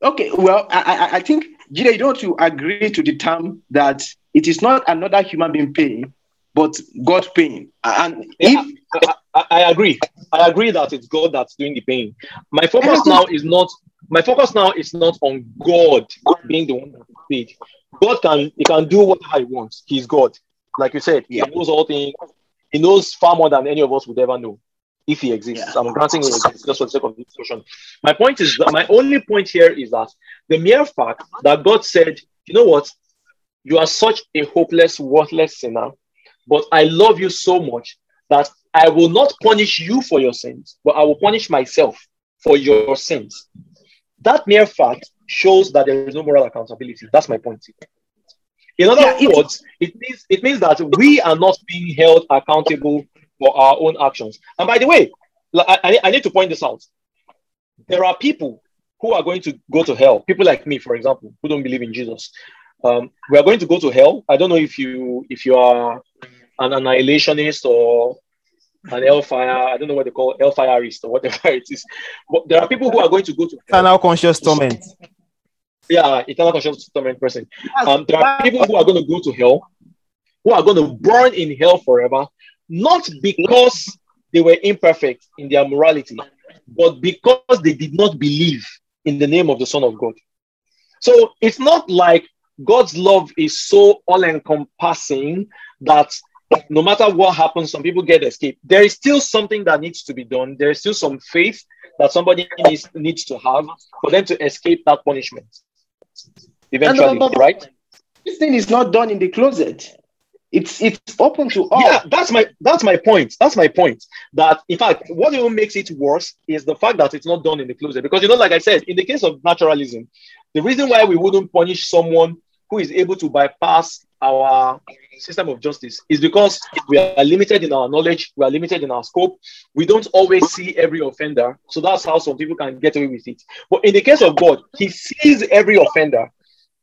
Okay, well, I, I, I think Jide, you don't to agree to the term that it is not another human being paying, but God paying. And yeah, if I, I, agree, I agree that it's God that's doing the paying. My focus now is not my focus now is not on God being the one that paid. God can he can do whatever he wants. He's God, like you said. Yeah. He knows all things. He knows far more than any of us would ever know if he exists. Yeah. I'm granting he exists just for the sake of discussion. My point is that my only point here is that the mere fact that God said, you know what, you are such a hopeless, worthless sinner but I love you so much that I will not punish you for your sins, but I will punish myself for your sins. That mere fact shows that there is no moral accountability. That's my point. In other yeah, words, it means it means that we are not being held accountable for our own actions. And by the way, I, I need to point this out. There are people who are going to go to hell. People like me, for example, who don't believe in Jesus. Um, we are going to go to hell. I don't know if you if you are an annihilationist or an hellfire, I don't know what they call hellfireist or whatever it is. But there are people who are going to go to eternal conscious torment. Yeah, eternal conscious torment person. Um, there are people who are going to go to hell, who are going to burn in hell forever, not because they were imperfect in their morality, but because they did not believe in the name of the Son of God. So it's not like God's love is so all encompassing that no matter what happens, some people get escaped. There is still something that needs to be done. There is still some faith that somebody needs, needs to have for them to escape that punishment. Eventually, no, no, no, right? This thing is not done in the closet. It's it's open to all. Yeah, that's my that's my point. That's my point. That in fact, what even makes it worse is the fact that it's not done in the closet. Because you know, like I said, in the case of naturalism, the reason why we wouldn't punish someone who is able to bypass our system of justice is because we are limited in our knowledge, we are limited in our scope. We don't always see every offender. So that's how some people can get away with it. But in the case of God, He sees every offender,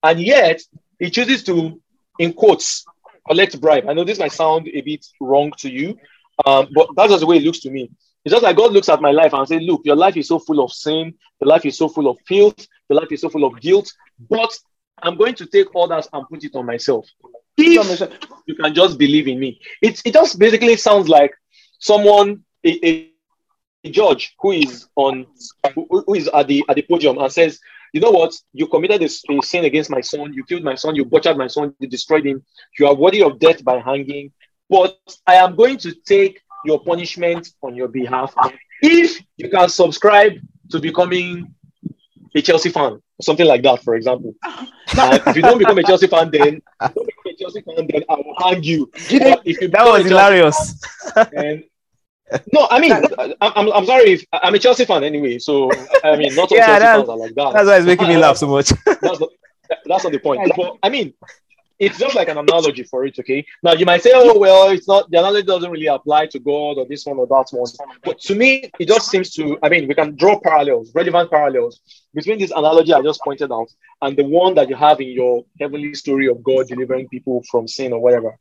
and yet He chooses to, in quotes, collect bribe. I know this might sound a bit wrong to you, um, but that's just the way it looks to me. It's just like God looks at my life and says, Look, your life is so full of sin, your life is so full of filth, your life is so full of guilt, but I'm going to take all that and put it on myself. If you can just believe in me. It, it just basically sounds like someone, a, a, judge who is on who, who is at the at the podium and says, you know what, you committed a, a sin against my son, you killed my son, you butchered my son, you destroyed him, you are worthy of death by hanging, but I am going to take your punishment on your behalf. If you can subscribe to becoming a Chelsea fan something like that, for example. Uh, if you don't become a Chelsea fan, then don't become a Chelsea fan, then I will hang you. if you that was hilarious. And, no, I mean, I'm, I'm sorry if I'm a Chelsea fan anyway. So I mean, not all yeah, Chelsea fans are like that. That's why it's making me laugh so much. that's, not, that's not the point. But I mean, it's just like an analogy for it, okay? Now you might say, oh well, it's not the analogy doesn't really apply to God or this one or that one. But to me, it just seems to, I mean, we can draw parallels, relevant parallels between this analogy I just pointed out and the one that you have in your heavenly story of God delivering people from sin or whatever.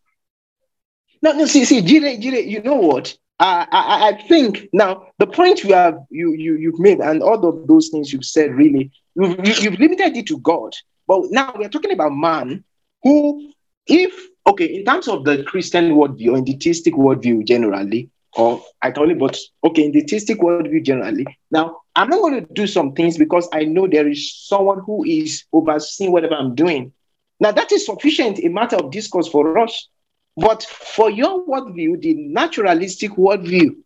No, no, see, see, Jide, Jide, you know what? I, I, I think now the point you have you you you've made and all of those things you've said really you've, you've limited it to God. But now we're talking about man who, if, okay, in terms of the Christian worldview or in the theistic worldview generally, or I can only, but okay, in the theistic worldview generally, now I'm not going to do some things because I know there is someone who is overseeing whatever I'm doing. Now, that is sufficient a matter of discourse for us. But for your worldview, the naturalistic worldview,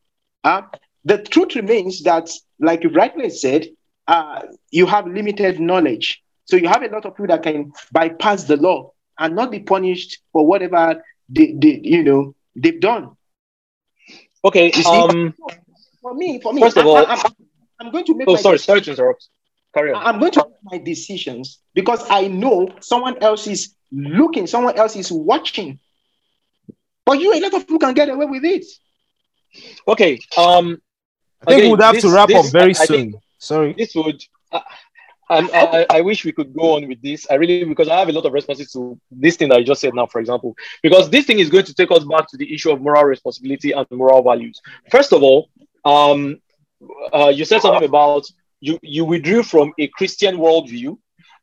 uh, the truth remains that, like you rightly said, uh, you have limited knowledge. So you have a lot of people that can bypass the law and not be punished for whatever they, they you know they've done. Okay. Um, for me, for me, first of all, I, am going to make. Oh, sorry, sorry to interrupt. Carry on. I'm going to make my decisions because I know someone else is looking, someone else is watching. But you, a lot of people can get away with it. Okay. Um, I think again, we'd have this- to wrap this- up very I- I soon. think- Sorry. this would I, I, I, I wish we could go on with this. I really because I have a lot of responses to this thing that I just said now, for example, because this thing is going to take us back to the issue of moral responsibility and moral values. First of all, um, uh, you said something about you you withdrew from a Christian worldview,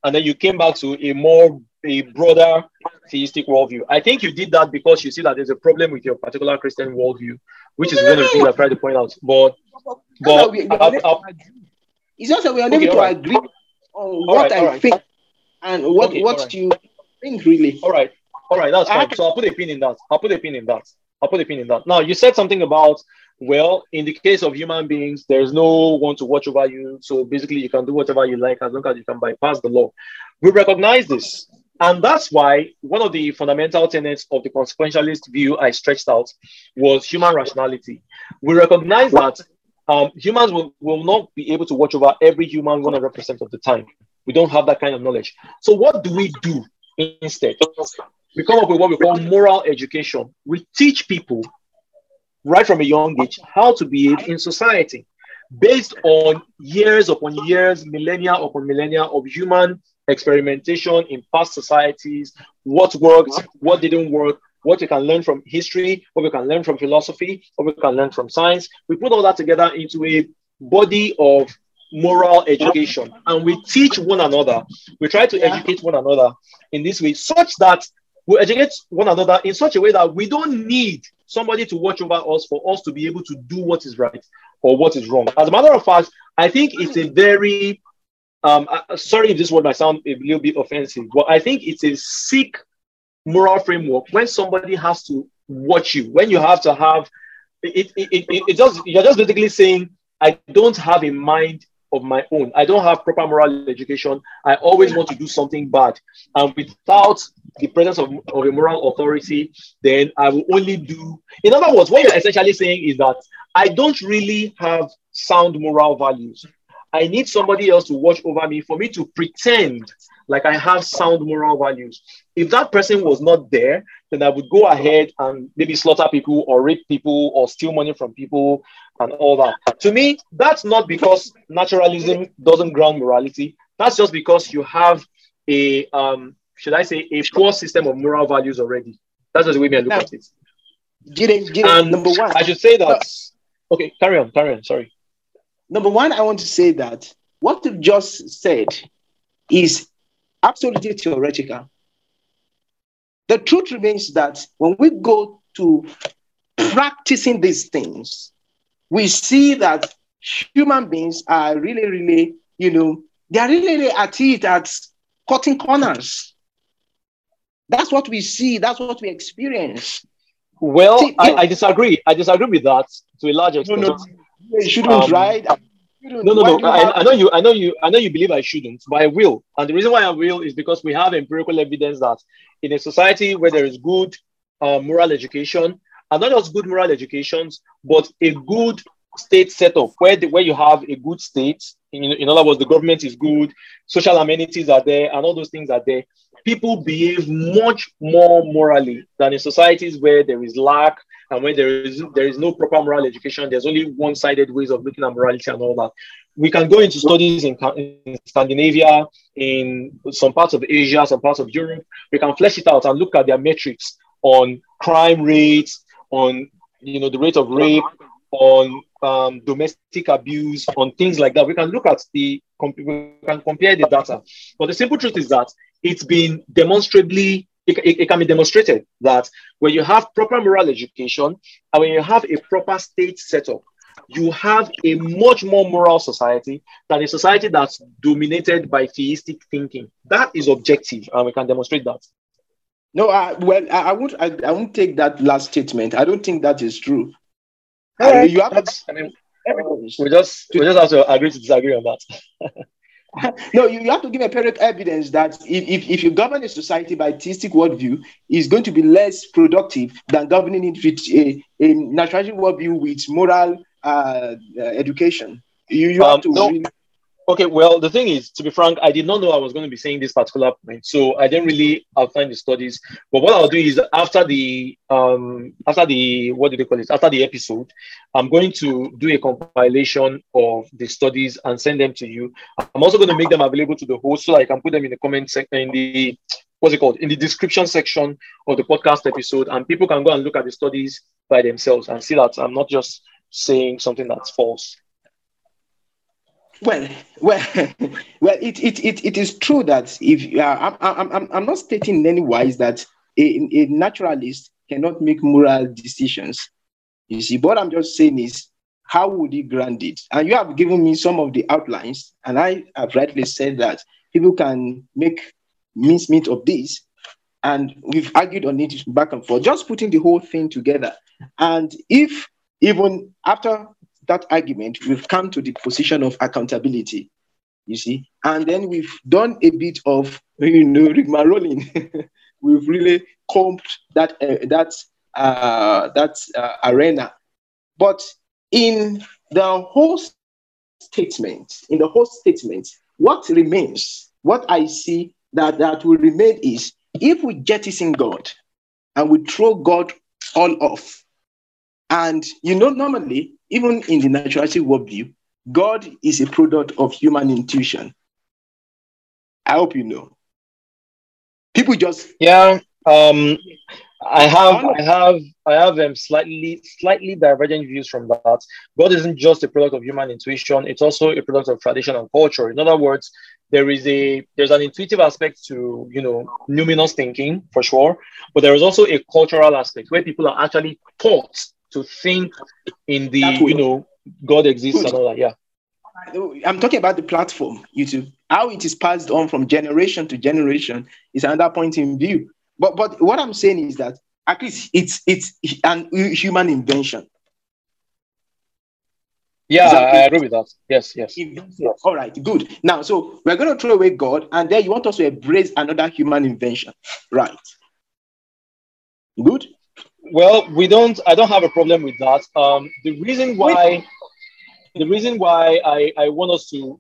and then you came back to a more a broader theistic worldview. I think you did that because you see that there's a problem with your particular Christian worldview, which is one of the things I tried to point out. But but we- we I- I- it's just that we are unable Okay, to alright. agree Oh, on what Alright, I alright. think and what Okay, what alright. you think really. All right. All right. That's fine. have- So I'll put a pin in that. I'll put a pin in that. I'll put a pin in that. Now, you said something about, well, in the case of human beings, there's no one to watch over you. So basically, you can do whatever you like as long as you can bypass the law. We recognize this. And that's why one of the fundamental tenets of the consequentialist view I stretched out was human rationality. We recognize that um, humans will, will not be able to watch over every human 100% of the time. We don't have that kind of knowledge. So, what do we do instead? We come up with what we call moral education. We teach people right from a young age how to behave in society based on years upon years, millennia upon millennia of human experimentation in past societies, what worked, what didn't work, what we can learn from history, what we can learn from philosophy, what we can learn from science. We put all that together into a body of moral education and we teach one another. We try to Yeah. educate one another in this way, such that we educate one another in such a way that we don't need somebody to watch over us for us to be able to do what is right or what is wrong. As a matter of fact, I think it's a very um uh, sorry if this word might sound a little bit offensive, but I think it's a sick moral framework when somebody has to watch you, when you have to have it, it, it, it, just you're just basically saying, I don't have a mind of my own. I don't have proper moral education. I always want to do something bad. And without the presence of, of a moral authority, then I will only do. In other words, what you're essentially saying is that I don't really have sound moral values. I need somebody else to watch over me for me to pretend like I have sound moral values. If that person was not there, then I would go ahead and maybe slaughter people or rape people or steal money from people and all that. To me, that's not because naturalism doesn't ground morality. That's just because you have a, um, should I say, a poor system of moral values already. That's just the way I look Now, at it. Gideon, Gideon, And number one. I should say that. Okay, carry on, carry on. Sorry. Number one, I want to say that what you've just said is absolutely theoretical. The truth remains that when we go to practicing these things, we see that human beings are really, really, you know, they are really, really at it at cutting corners. That's what we see, that's what we experience. Well, See, I. I disagree. I disagree with that to a large No, extent. no, you shouldn't Um, ride. Shouldn't- No, no, why no. I, have- I know you. I know you. I know you believe I shouldn't, but I will. And the reason why I will is because we have empirical evidence that in a society where there is good uh, moral education, and not just good moral educations, but a good state setup where the, where you have a good state. In, in other words, the government is good, social amenities are there, and all those things are there. People behave much more morally than in societies where there is lack and when there is there is no proper moral education. There's only one-sided ways of looking at morality and all that we can go into studies in, in Scandinavia, in some parts of Asia, some parts of Europe. We can flesh it out and look at their metrics on crime rates, on you know the rate of rape, on um, domestic abuse, on things like that. We can look at the we can compare the data. But the simple truth is that it's been demonstrably it, it, it can be demonstrated that when you have proper moral education and when you have a proper state setup, you have a much more moral society than a society that's dominated by theistic thinking. That is objective, and we can demonstrate that. No, I, well, I, I won't. I, I won't take that last statement. I don't think that is true. All I- right. you have I mean, we just we just have to agree to disagree on that. No, you, you have to give empiric evidence that if, if, if you govern a society by theistic worldview, it's going to be less productive than governing it with a, a naturalistic worldview with moral uh, uh, education. You, you Um, have to. no. really- Okay, well, the thing is, to be frank, I did not know I was going to be saying this particular point, so I didn't really outline the studies. But what I'll do is after the um after the what do they call it? After the episode, I'm going to do a compilation of the studies and send them to you. I'm also going to make them available to the host so I can put them in the comment section in the what's it called in the description section of the podcast episode, and people can go and look at the studies by themselves and see that I'm not just saying something that's false. Well, well, well. It, it, it, it is true that if uh, I'm, I'm, I'm not stating in any wise that a, a naturalist cannot make moral decisions. You see, what I'm just saying is, how would he grant it? And you have given me some of the outlines, and I have rightly said that people can make mincemeat of this, and we've argued on it back and forth, just putting the whole thing together. And if even after that argument, we've come to the position of accountability, you see, and then we've done a bit of, you know, rigmaroling. we've really combed that uh, that uh, that uh, arena. But in the whole statement, in the whole statement, what remains, what I see that that will remain is if we jettison God and we throw God all off, and you know, normally even in the naturalistic worldview, God is a product of human intuition. I hope you know. People just yeah. Um, I have, I have, I have um, slightly, slightly divergent views from that. God isn't just a product of human intuition; it's also a product of tradition and culture. In other words, there is a there's an intuitive aspect to you know numinous thinking for sure, but there is also a cultural aspect where people are actually taught to think in the you know God exists and all that. Yeah. I'm talking about the platform, YouTube. How it is passed on from generation to generation is another point in view. But but what I'm saying is that at least it's it's an human invention. Yeah, I agree with that. Yes, yes. yes. All right, good. Now, so we're going to throw away God, and then you want us to embrace another human invention, right? Good. Well, we don't. I don't have a problem with that. Um, the reason why, the reason why I, I want us to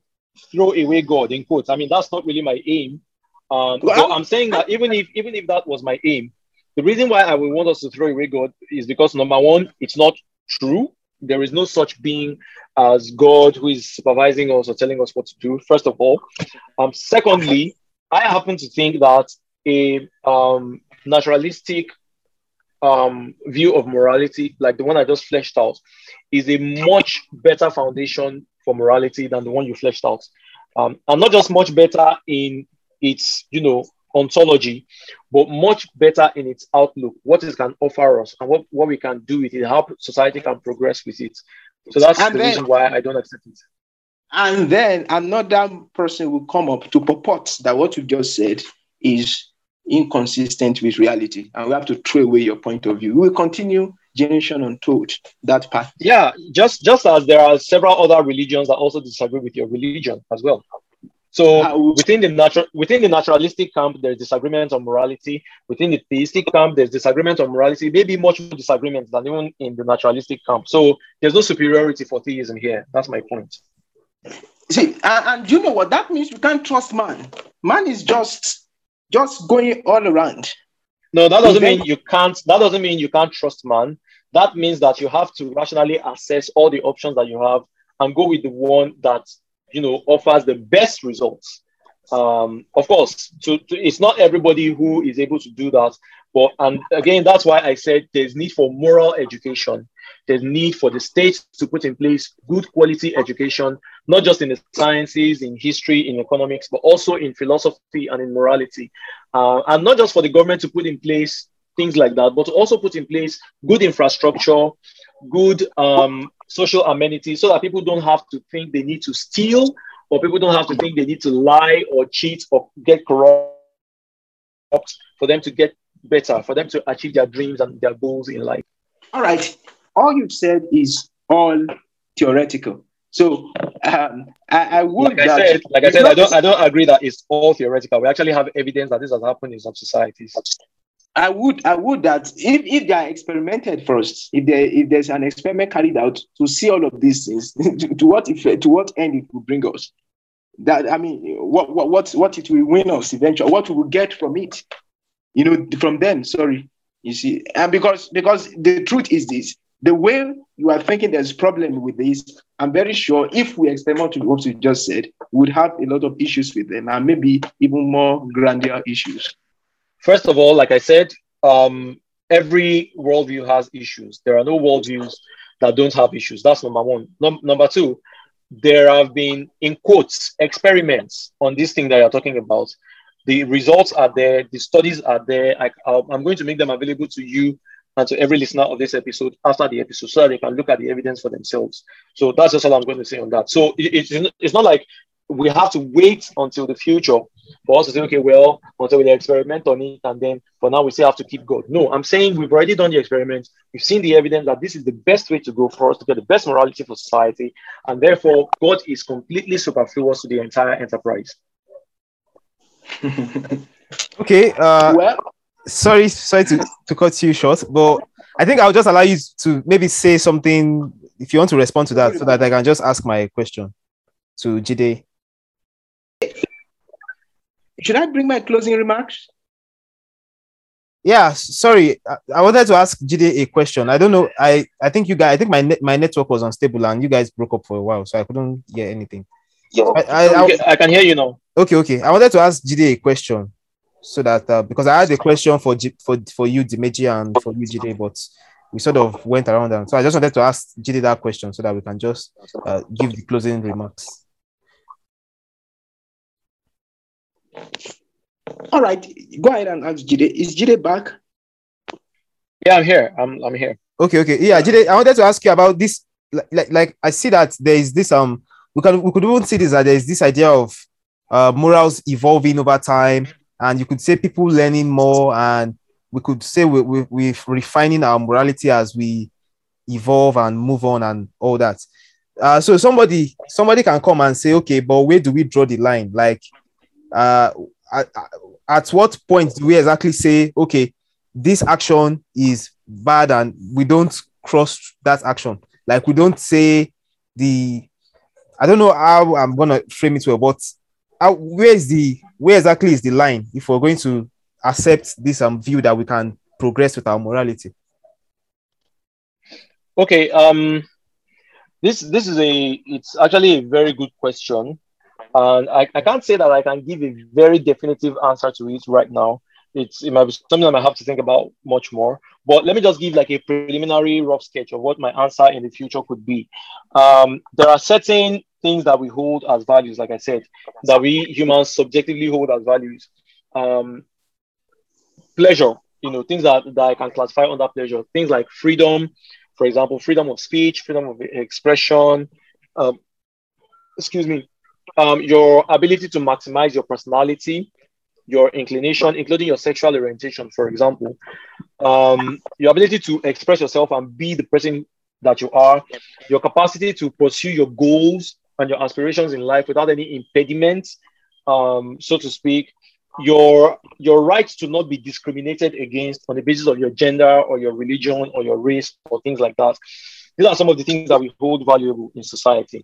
throw away God in quotes. I mean, that's not really my aim. Um, well, I'm saying that even if even if that was my aim, the reason why I would want us to throw away God is because number one, it's not true. There is no such being as God who is supervising us or telling us what to do. First of all, um, secondly, I happen to think that a um, naturalistic um, view of morality, like the one I just fleshed out, is a much better foundation for morality than the one you fleshed out. Um, and not just much better in its, you know, ontology, but much better in its outlook, what it can offer us and what, what we can do with it, how society can progress with it. So that's and the then, reason why I don't accept it. And then another person will come up to purport that what you just said is inconsistent with reality, and we have to throw away your point of view. We will continue generation untold that path. Yeah, just just as there are several other religions that also disagree with your religion as well. So uh, within the natural within the naturalistic camp, there's disagreement on morality. Within the theistic camp, there's disagreement on morality. Maybe much more disagreement than even in the naturalistic camp. So there's no superiority for theism here. That's my point. See, and, and you know what that means? We can't trust man. Man is just just going all around. No, that doesn't mean you can't. That doesn't mean you can't trust man. That means that you have to rationally assess all the options that you have and go with the one that you know offers the best results. Um, of course, to, to, it's not everybody who is able to do that. But and again, that's why I said there's need for moral education. There's need for the state to put in place good quality education, not just in the sciences, in history, in economics, but also in philosophy and in morality. Uh, and not just for the government to put in place things like that, but to also put in place good infrastructure, good um, social amenities, so that people don't have to think they need to steal, or people don't have to think they need to lie or cheat or get corrupt for them to get better, for them to achieve their dreams and their goals in life. All right all you've said is all theoretical. So um, I, I, would. Like I said, like I said, I don't, I don't agree that it's all theoretical. We actually have evidence that this has happened in some societies. I would, I would that if, if they are experimented first, if there if there's an experiment carried out to see all of these things, to, to what effect, to what end it will bring us, that I mean, what what what, what it will win us eventually, what we will get from it, you know, from them. Sorry, you see, and because because the truth is this: the way you are thinking there's problem with this, I'm very sure if we experiment with what you just said, we would have a lot of issues with them, and maybe even more grander issues. First of all, like I said, um, every worldview has issues. There are no worldviews that don't have issues. That's number one. Num- number two, there have been, in quotes, experiments on this thing that you're talking about. The results are there, the studies are there. I, I'm going to make them available to you and to every listener of this episode after the episode so that they can look at the evidence for themselves. So that's just all I'm going to say on that. So it, it's, it's not like we have to wait until the future for us to say, okay, well, until we experiment on it, and then for now we still have to keep going. No, I'm saying we've already done the experiment. We've seen the evidence that this is the best way to go for us to get the best morality for society, and therefore God is completely superfluous to the entire enterprise. okay. Uh, well, sorry, sorry to, to cut you short, but I think I'll just allow you to maybe say something if you want to respond to that, so that I can just ask my question to Jide. Should I bring my closing remarks? Yeah, sorry. I, I wanted to ask Jide a question. I don't know. I, I think you guys, I think my net, my network was unstable and you guys broke up for a while, so I couldn't hear anything. Yeah, I, I, I, I can hear you now. Okay, okay. I wanted to ask Jide a question so that uh, because I had a question for G, for for you, Dimeji, and for you, Jide, but we sort of went around them. So I just wanted to ask Jide that question so that we can just uh, give the closing remarks. All right, go ahead and ask Jide. Is Jide back? Yeah, I'm here. I'm I'm here. Okay, okay. Yeah, Jide, I wanted to ask you about this. Like, like, like I see that there is this um we can we could even see this that there is this idea of uh morals evolving over time, and you could say people learning more, and we could say we we we're refining our morality as we evolve and move on and all that. Uh, so somebody somebody can come and say, okay, but where do we draw the line? Like uh, at, at what point do we exactly say, okay, this action is bad and we don't cross that action? Like we don't say the, I don't know how I'm gonna frame it well, but how, where is the where exactly is the line if we're going to accept this um, view that we can progress with our morality? Okay, um, this this is a it's actually a very good question and I, I can't say that I can give a very definitive answer to it right now. It's it might be something I have to think about much more. But let me just give like a preliminary rough sketch of what my answer in the future could be. Um, there are certain things that we hold as values, like I said, that we humans subjectively hold as values. Um, pleasure, you know, things that, that I can classify under pleasure, things like freedom, for example, freedom of speech, freedom of expression, um, excuse me, um, your ability to maximize your personality, your inclination, including your sexual orientation, for example, um, your ability to express yourself and be the person that you are, your capacity to pursue your goals and your aspirations in life without any impediments, um, so to speak, your your right to not be discriminated against on the basis of your gender or your religion or your race or things like that. These are some of the things that we hold valuable in society.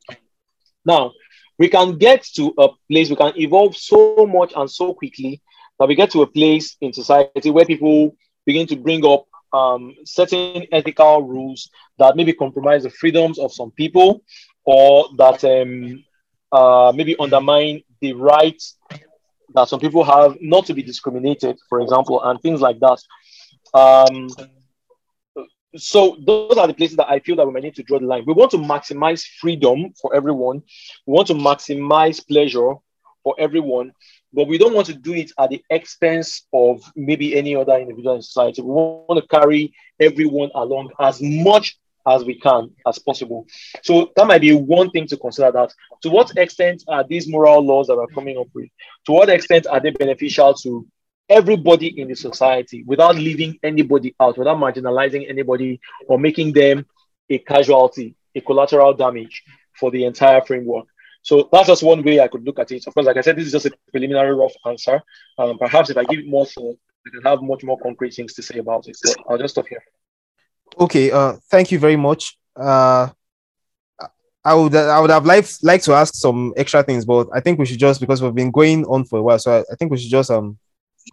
Now, we can get to a place, we can evolve so much and so quickly that we get to a place in society where people begin to bring up um, certain ethical rules that maybe compromise the freedoms of some people or that um, uh, maybe undermine the rights that some people have not to be discriminated, for example, and things like that. Um, so those are the places that I feel that we might need to draw the line. We want to maximize freedom for everyone. We want to maximize pleasure for everyone, but we don't want to do it at the expense of maybe any other individual in society. We want to carry everyone along as much as we can as possible. So that might be one thing to consider that to what extent are these moral laws that we're coming up with, to what extent are they beneficial to everybody in the society without leaving anybody out, without marginalizing anybody or making them a casualty, a collateral damage for the entire framework. So that's just one way I could look at it. Of course, like I said, this is just a preliminary rough answer. Um, perhaps if I give it more thought, I can have much more concrete things to say about it. So I'll just stop here. Okay. Uh, thank you very much. Uh, I would I would have liked like to ask some extra things, but I think we should just because we've been going on for a while, so I, I think we should just um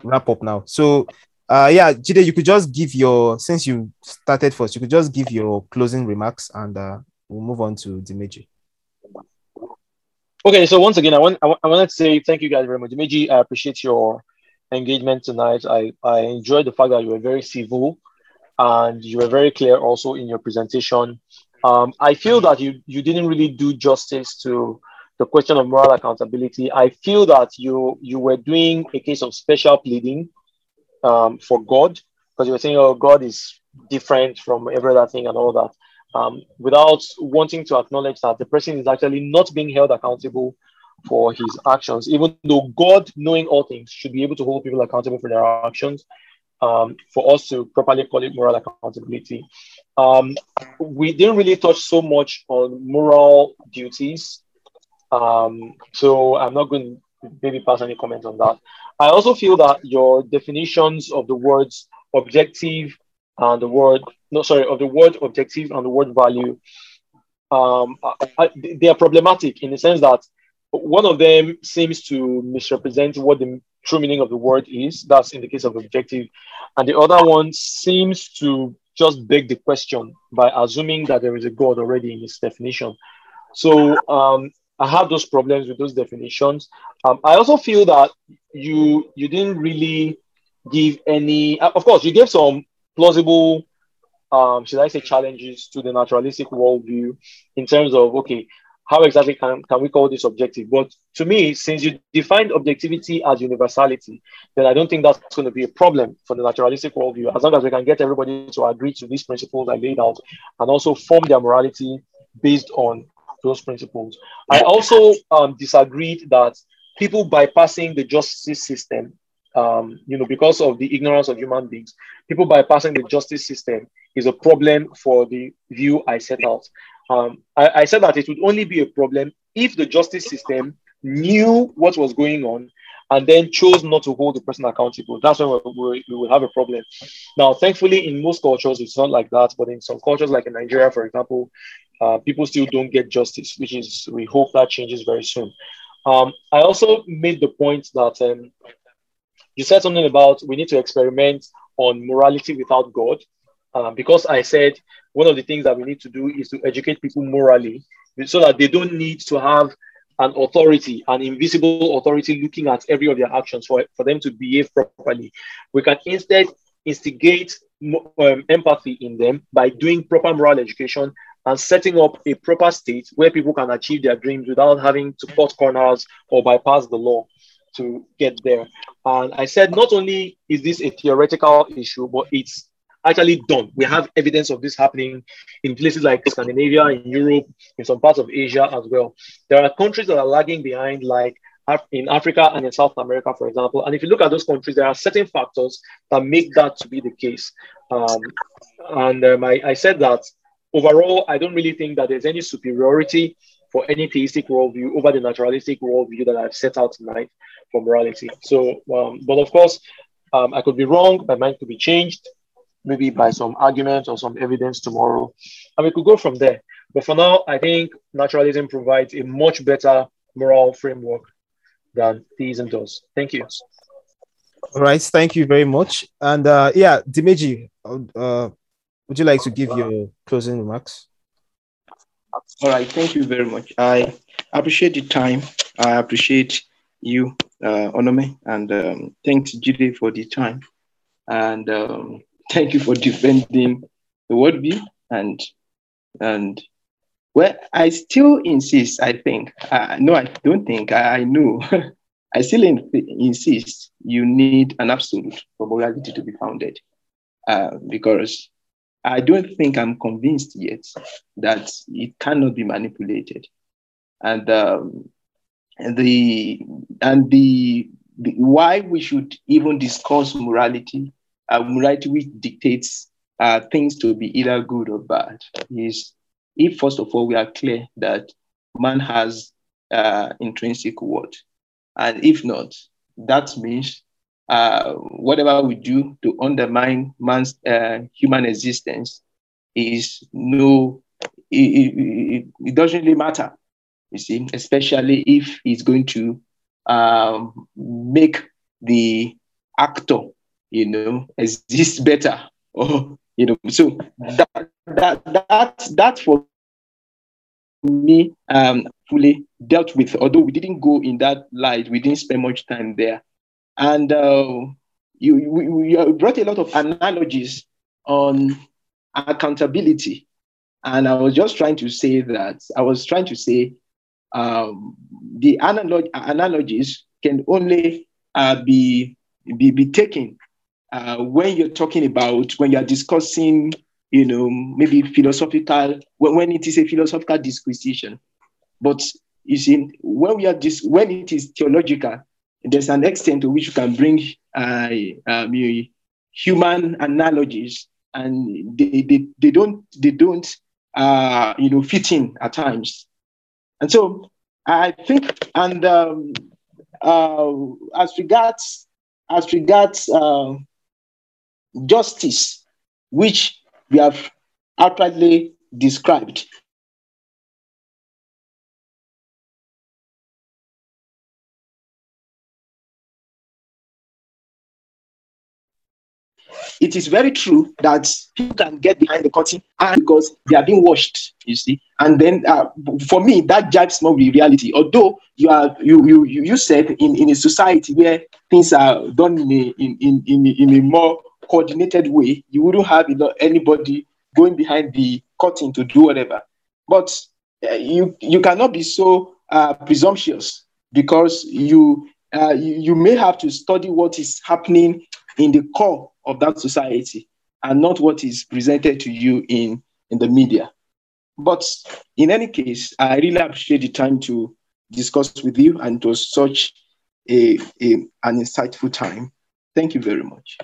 wrap up now. So uh yeah, Jide, you could just give your since you started first, you could just give your closing remarks and uh we'll move on to Dimeji. Okay, so once again, I want I, I wanted to say thank you guys very much. Dimeji, I appreciate your engagement tonight. I, I enjoyed the fact that you were very civil and you were very clear also in your presentation. Um, I feel that you, you didn't really do justice to the question of moral accountability. I feel that you you were doing a case of special pleading um, for God because you were saying, "Oh, God is different from every other thing and all that," um, without wanting to acknowledge that the person is actually not being held accountable for his actions, even though God, knowing all things, should be able to hold people accountable for their actions. Um, for us to properly call it moral accountability. Um, we didn't really touch so much on moral duties. Um, so I'm not going to maybe pass any comment on that. I also feel that your definitions of the words objective and the word, no, sorry, of the word objective and the word value, um, I, they are problematic in the sense that one of them seems to misrepresent what the true meaning of the word is. That's in the case of objective. And the other one seems to just beg the question by assuming that there is a God already in its definition. So um, I have those problems with those definitions. Um, I also feel that you you didn't really give any. Of course, you gave some plausible, um, should I say, challenges to the naturalistic worldview in terms of okay, how exactly can, can we call this objective? But to me, since you defined objectivity as universality, then I don't think that's going to be a problem for the naturalistic worldview, as long as we can get everybody to agree to these principles I laid out and also form their morality based on those principles. I also um, disagreed that people bypassing the justice system, um, you know, because of the ignorance of human beings, people bypassing the justice system is a problem for the view I set out. Um, I, I, said that it would only be a problem if the justice system knew what was going on and then chose not to hold the person accountable. That's when we, will have a problem. Now, thankfully, in most cultures, it's not like that. But in some cultures, like in Nigeria, for example, uh, people still don't get justice, which is, we hope that changes very soon. Um, I also made the point that um, you said something about we need to experiment on morality without God. Uh, because I said one of the things that we need to do is to educate people morally so that they don't need to have an authority, an invisible authority looking at every of their actions for, for them to behave properly. We can instead instigate um, empathy in them by doing proper moral education and setting up a proper state where people can achieve their dreams without having to cut corners or bypass the law to get there. And I said, not only is this a theoretical issue, but it's actually done. We have evidence of this happening in places like Scandinavia, in Europe, in some parts of Asia as well. There are countries that are lagging behind, like in Africa and in South America, for example. And if you look at those countries, there are certain factors that make that to be the case. Um, and um, I, I said that overall, I don't really think that there's any superiority for any theistic worldview over the naturalistic worldview that I've set out tonight for morality. So, um, but of course, um, I could be wrong, my mind could be changed maybe by some arguments or some evidence tomorrow. And we could go from there. But for now, I think naturalism provides a much better moral framework than theism does. Thank you. All right. Thank you very much. And uh, yeah, Dimeji, uh, would you like to give your closing remarks? All right. Thank you very much. I appreciate the time. I appreciate you, uh, Onome, and um, thanks, Jide, for the time. And um, thank you for defending the worldview and and well i still insist i think. Uh, no i don't think. I, I know. I still in, insist you need an absolute for morality to be founded. Uh, because i don't think i'm convinced yet that it cannot be manipulated. And um, the and the, the why we should even discuss morality uh, morality which dictates uh, things to be either good or bad is if first of all we are clear that man has uh, intrinsic worth, and if not, that means uh, whatever we do to undermine man's uh, human existence is no it, it, it doesn't really matter. You see, especially if it's going to um, make the actor, you know, exist better. Or you know, so that that that that for me um, fully dealt with. Although we didn't go in that light, we didn't spend much time there, and uh, you we, we brought a lot of analogies on accountability, and I was just trying to say that I was trying to say um, the analog- analogies can only uh, be, be, be taken uh, when you're talking about, when you're discussing, you know, maybe philosophical, when, when it is a philosophical disquisition. But you see, when we are dis- when it is theological, there's an extent to which you can bring uh, um, human analogies, and they, they, they don't they don't uh, you know fit in at times. And so I think, and um, uh, as regards as regards uh, justice, which we have outwardly described, it is very true that people can get behind the curtain and because they are being watched, you see. And then uh, for me, that jibes more with reality. Although you are you you you said in, in a society where things are done in a in, in, in, in a more coordinated way, you wouldn't have anybody going behind the curtain to do whatever. But uh, you you cannot be so uh, presumptuous because you, uh, you you may have to study what is happening in the core of that society and not what is presented to you in, in the media. But in any case, I really appreciate the time to discuss with you, and it was such a, a an insightful time. Thank you very much.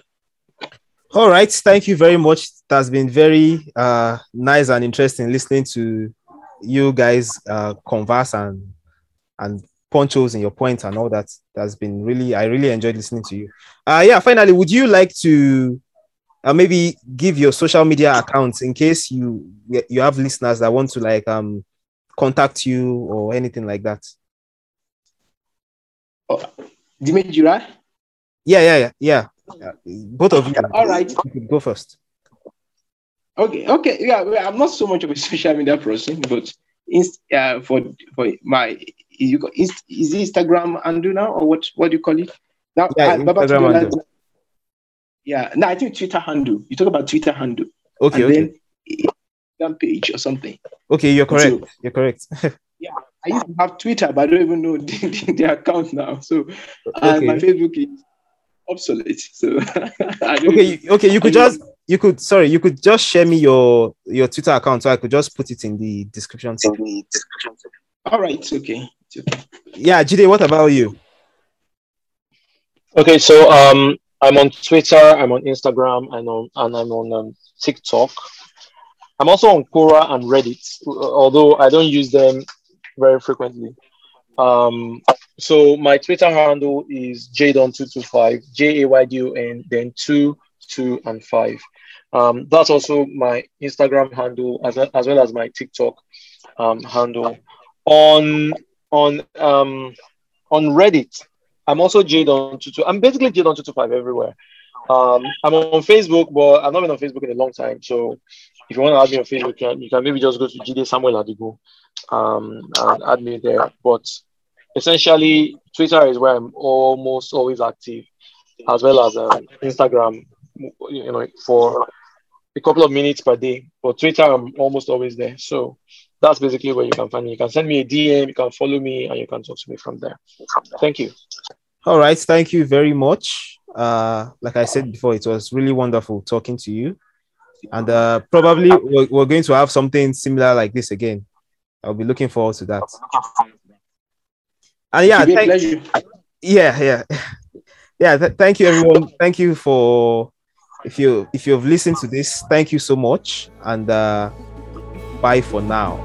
All right, thank you very much. It has been very uh, nice and interesting listening to you guys uh, converse and and ponchos in your points and all that. That's been really, I really enjoyed listening to you. Uh, yeah, finally, would you like to uh, maybe give your social media accounts in case you you have listeners that want to like um contact you or anything like that? Oh, Dimeji, right? Yeah, yeah, yeah, yeah. Uh, both of you. All right. You go first. Okay, okay. Yeah, I'm not so much of a social media person, but uh, for for my you got is, is Instagram handle now or what what do you call it? Now yeah, Instagram handle. Yeah, no, I think Twitter handle. You talk about Twitter handle. Okay, and okay. Then page or something. Okay, you're correct. So, you're correct. yeah, I used to have Twitter, but I don't even know the, the, the account now. So okay. my Facebook is obsolete. So okay, okay, you could just you could sorry, you could just share me your your Twitter account so I could just put it in the description. All right, okay. Yeah, Jide, what about you? Okay, so um, I'm on Twitter, I'm on Instagram, and on and I'm on um, TikTok. I'm also on Quora and Reddit, although I don't use them very frequently. Um, so my Twitter handle is jaydon225, J A Y D O N, then two, two, and five. Um, that's also my Instagram handle as, as well as my TikTok um, handle. On on um on Reddit, I'm also Jaydon22. I'm basically Jaydon225 everywhere. Um, I'm on Facebook, but I've not been on Facebook in a long time. So if you want to add me on Facebook, you can, you can maybe just go to Jide Samuel Adigun um, and add me there. But essentially, Twitter is where I'm almost always active, as well as uh, Instagram, you know, for a couple of minutes per day. But Twitter, I'm almost always there. So that's basically where you can find me. You can send me a DM, you can follow me, and you can talk to me from there. Thank you. All right. Thank you very much. Uh, like I said before, it was really wonderful talking to you. And uh, probably we're, we're going to have something similar like this again. I'll be looking forward to that. And yeah, thank, yeah, yeah, yeah. Th- thank you, everyone. Thank you for if you if you've listened to this. Thank you so much, and uh, bye for now.